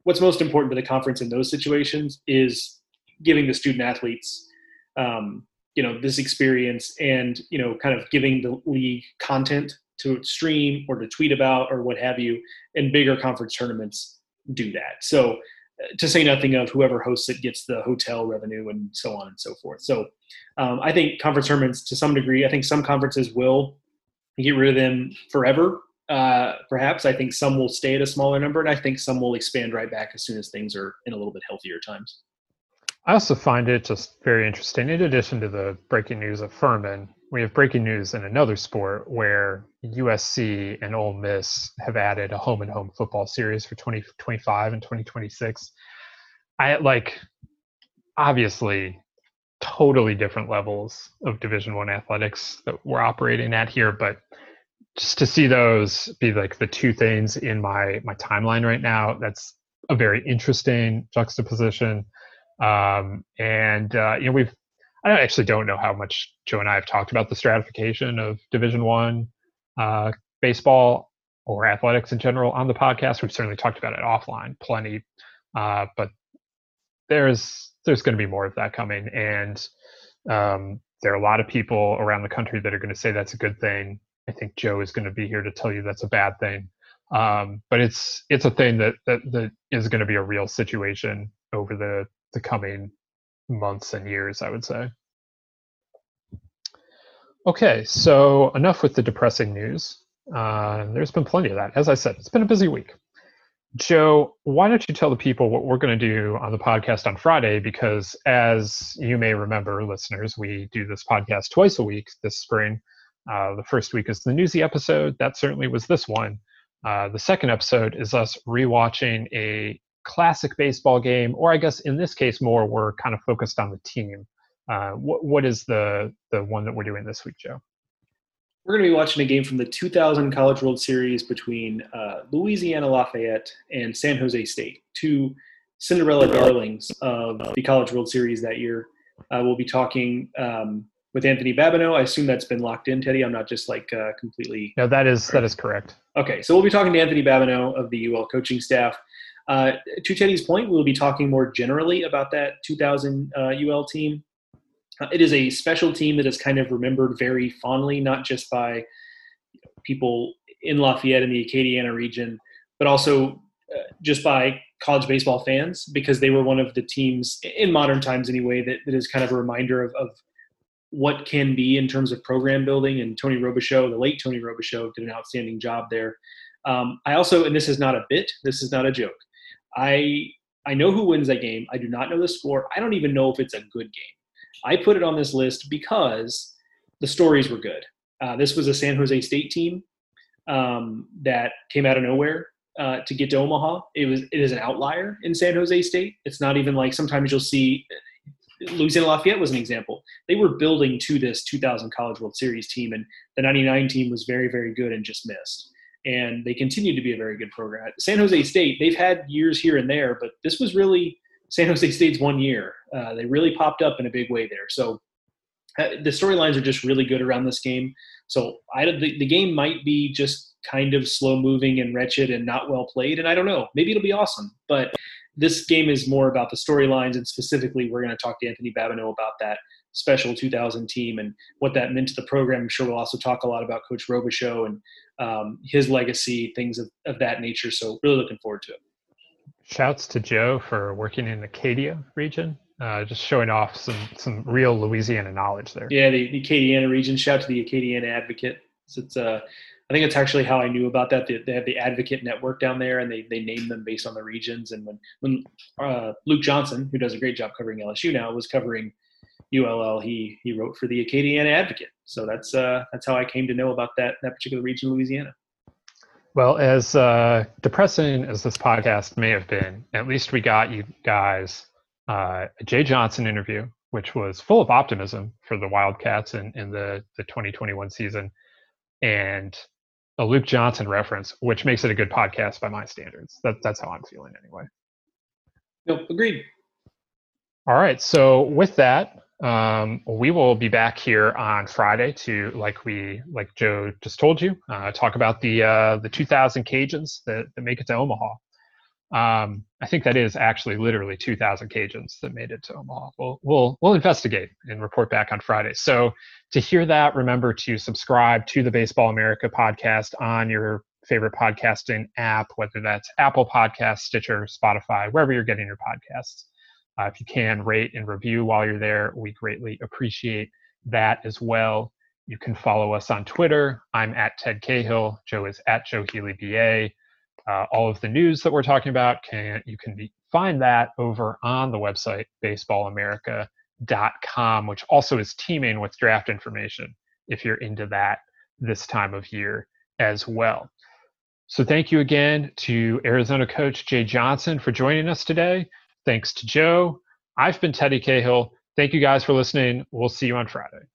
what's most important to the conference in those situations is giving the student athletes um, you know this experience and you know kind of giving the league content to stream or to tweet about or what have you. And bigger conference tournaments do that. So uh, to say nothing of whoever hosts it gets the hotel revenue and so on and so forth. So um, i think conference tournaments to some degree i think some conferences will get rid of them forever uh, perhaps. I think some will stay at a smaller number, and I think some will expand right back as soon as things are in a little bit healthier times. I also find it just very interesting. In addition to the breaking news of Furman, we have breaking news in another sport where USC and Ole Miss have added a home and home football series for 2025 and 2026. I like obviously totally different levels of Division One athletics that we're operating at here, but just to see those be like the two things in my my timeline right now that's a very interesting juxtaposition. Um, and uh, you know we've i actually don't know how much joe and i have talked about the stratification of division one uh, baseball or athletics in general on the podcast. We've certainly talked about it offline plenty uh, but there's there's going to be more of that coming. And um, there are a lot of people around the country that are going to say that's a good thing I think Joe is going to be here to tell you that's a bad thing. Um, but it's it's a thing that, that that is going to be a real situation over the the coming months and years, I would say. Okay, so enough with the depressing news. Uh, there's been plenty of that. As I said, it's been a busy week. Joe, why don't you tell the people what we're going to do on the podcast on Friday? Because as you may remember, listeners, we do this podcast twice a week this spring. Uh, the first week is the Newsy episode. That certainly was this one. Uh, the second episode is us rewatching a classic baseball game, or I guess in this case, more we're kind of focused on the team. Uh, what, what is the the one that we're doing this week, Joe? We're going to be watching a game from the 2000 College World Series between uh, Louisiana Lafayette and San Jose State, two Cinderella darlings of the College World Series that year. Uh, we'll be talking um, with Anthony Babineaux. I assume that's been locked in, Teddy. I'm not just like uh, completely. No, that is that is correct. Okay, so we'll be talking to Anthony Babineaux of the UL coaching staff. Uh, to Teddy's point, we'll be talking more generally about that 2000 uh, UL team. Uh, it is a special team that is kind of remembered very fondly, not just by people in Lafayette in the Acadiana region, but also uh, just by college baseball fans because they were one of the teams in modern times anyway that, that is kind of a reminder of, of what can be in terms of program building. And Tony Robichaux, the late Tony Robichaux, did an outstanding job there. Um, I also, and this is not a bit, this is not a joke. I I know who wins that game. I do not know the score. I don't even know if it's a good game. I put it on this list because the stories were good. Uh, this was a San Jose State team um, that came out of nowhere uh, to get to Omaha. It was it is an outlier in San Jose State. It's not even like sometimes you'll see Louisiana Lafayette was an example. They were building to this 2000 College World Series team, and the 99 team was very, very good and just missed. And they continued to be a very good program. San Jose State, they've had years here and there, but this was really San Jose State's one year. Uh, they really popped up in a big way there. So uh, the storylines are just really good around this game. So I the, the game might be just kind of slow moving and wretched and not well played. And I don't know, maybe it'll be awesome. But this game is more about the storylines, and specifically, we're going to talk to Anthony Babineaux about that special 2000 team and what that meant to the program. I'm sure we'll also talk a lot about Coach Robichaux and um, his legacy, things of, of that nature. So really looking forward to it. Shouts to Joe for working in the Acadia region, uh, just showing off some some real Louisiana knowledge there. Yeah, the, the Acadiana region. Shout to the Acadiana Advocate. It's uh, I think it's actually how I knew about that. They, they have the Advocate Network down there, and they they name them based on the regions. And when when uh, Luke Johnson, who does a great job covering LSU now, was covering ULL, he he wrote for the Acadiana Advocate. So that's uh, that's how I came to know about that that particular region, of Louisiana. Well, as uh, depressing as this podcast may have been, at least we got you guys uh, a Jay Johnson interview, which was full of optimism for the Wildcats in, in the, the 2021 season, and a Luke Johnson reference, which makes it a good podcast by my standards. That, that's how I'm feeling anyway. Nope, agreed. All right. So with that, um, we will be back here on Friday to, like we, like Joe just told you, uh, talk about the uh, the 2,000 Cajuns that, that make it to Omaha. Um, I think that is actually literally 2,000 Cajuns that made it to Omaha. We'll we'll we'll investigate and report back on Friday. So to hear that, remember to subscribe to the Baseball America podcast on your favorite podcasting app, whether that's Apple Podcasts, Stitcher, Spotify, wherever you're getting your podcasts. Uh, if you can rate and review while you're there, we greatly appreciate that as well. You can follow us on Twitter. I'm at Ted Cahill. Joe is at Joe Healey BA. Uh, all of the news that we're talking about can you can be, find that over on the website baseballamerica.com, which also is teeming with draft information if you're into that this time of year as well. So thank you again to Arizona coach Jay Johnson for joining us today. Thanks to Joe. I've been Teddy Cahill. Thank you guys for listening. We'll see you on Friday.